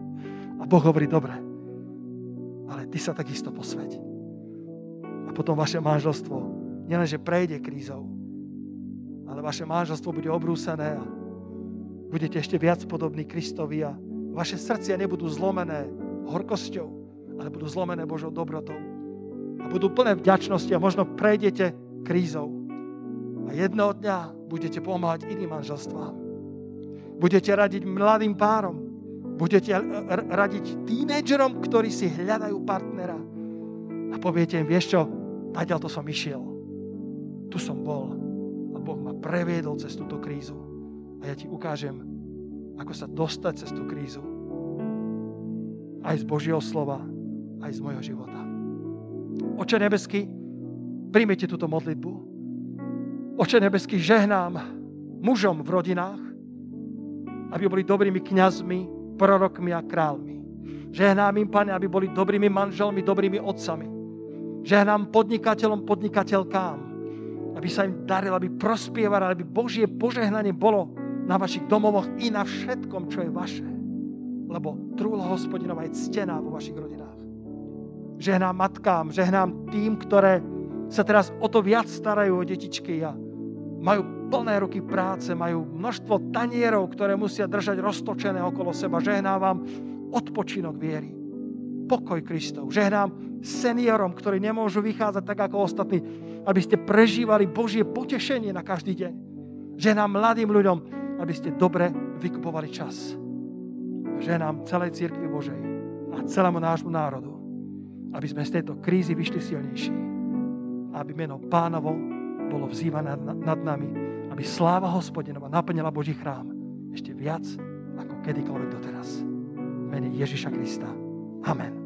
[SPEAKER 2] A Boh hovorí, dobre, ale ty sa takisto posveď. A potom vaše manželstvo nielenže prejde krízou, ale vaše manželstvo bude obrúsené a budete ešte viac podobní Kristovi a vaše srdcia nebudú zlomené horkosťou, ale budú zlomené Božou dobrotou. A budú plné vďačnosti a možno prejdete krízou. A jedného dňa budete pomáhať iným manželstvám. Budete radiť mladým párom. Budete radiť tínedžerom, ktorí si hľadajú partnera. A poviete im, vieš čo, nadiaľ to som išiel. Tu som bol. A Boh ma previedol cez túto krízu. A ja ti ukážem, ako sa dostať cez tú krízu. Aj z Božieho slova, aj z mojho života. Oče nebeský, príjmite túto modlitbu. Oče nebeský, žehnám mužom v rodinách, aby boli dobrými kňazmi, prorokmi a kráľmi. Žehnám im, Pane, aby boli dobrými manželmi, dobrými otcami. Žehnám podnikateľom, podnikateľkám, aby sa im darilo, aby prospievali, aby Božie požehnanie bolo na vašich domovoch i na všetkom, čo je vaše. Lebo trúla hospodinova je ctená vo vašich rodinách. Žehnám matkám, žehnám tým, ktoré sa teraz o to viac starajú o detičky a majú plné ruky práce, majú množstvo tanierov, ktoré musia držať roztočené okolo seba. Žehnám vám odpočinok viery, pokoj Kristov. Žehnám seniorom, ktorí nemôžu vychádzať tak ako ostatní, aby ste prežívali Božie potešenie na každý deň. Ženám mladým ľuďom, aby ste dobre vykupovali čas. Ženám celej církvi Božej a celému nášmu národu, aby sme z tejto krízy vyšli silnejší. Aby meno pánovo bolo vzývané nad nami, aby sláva hospodinova naplnila Boží chrám ešte viac ako kedykoľvek doteraz. Mene Ježiša Krista. Amen.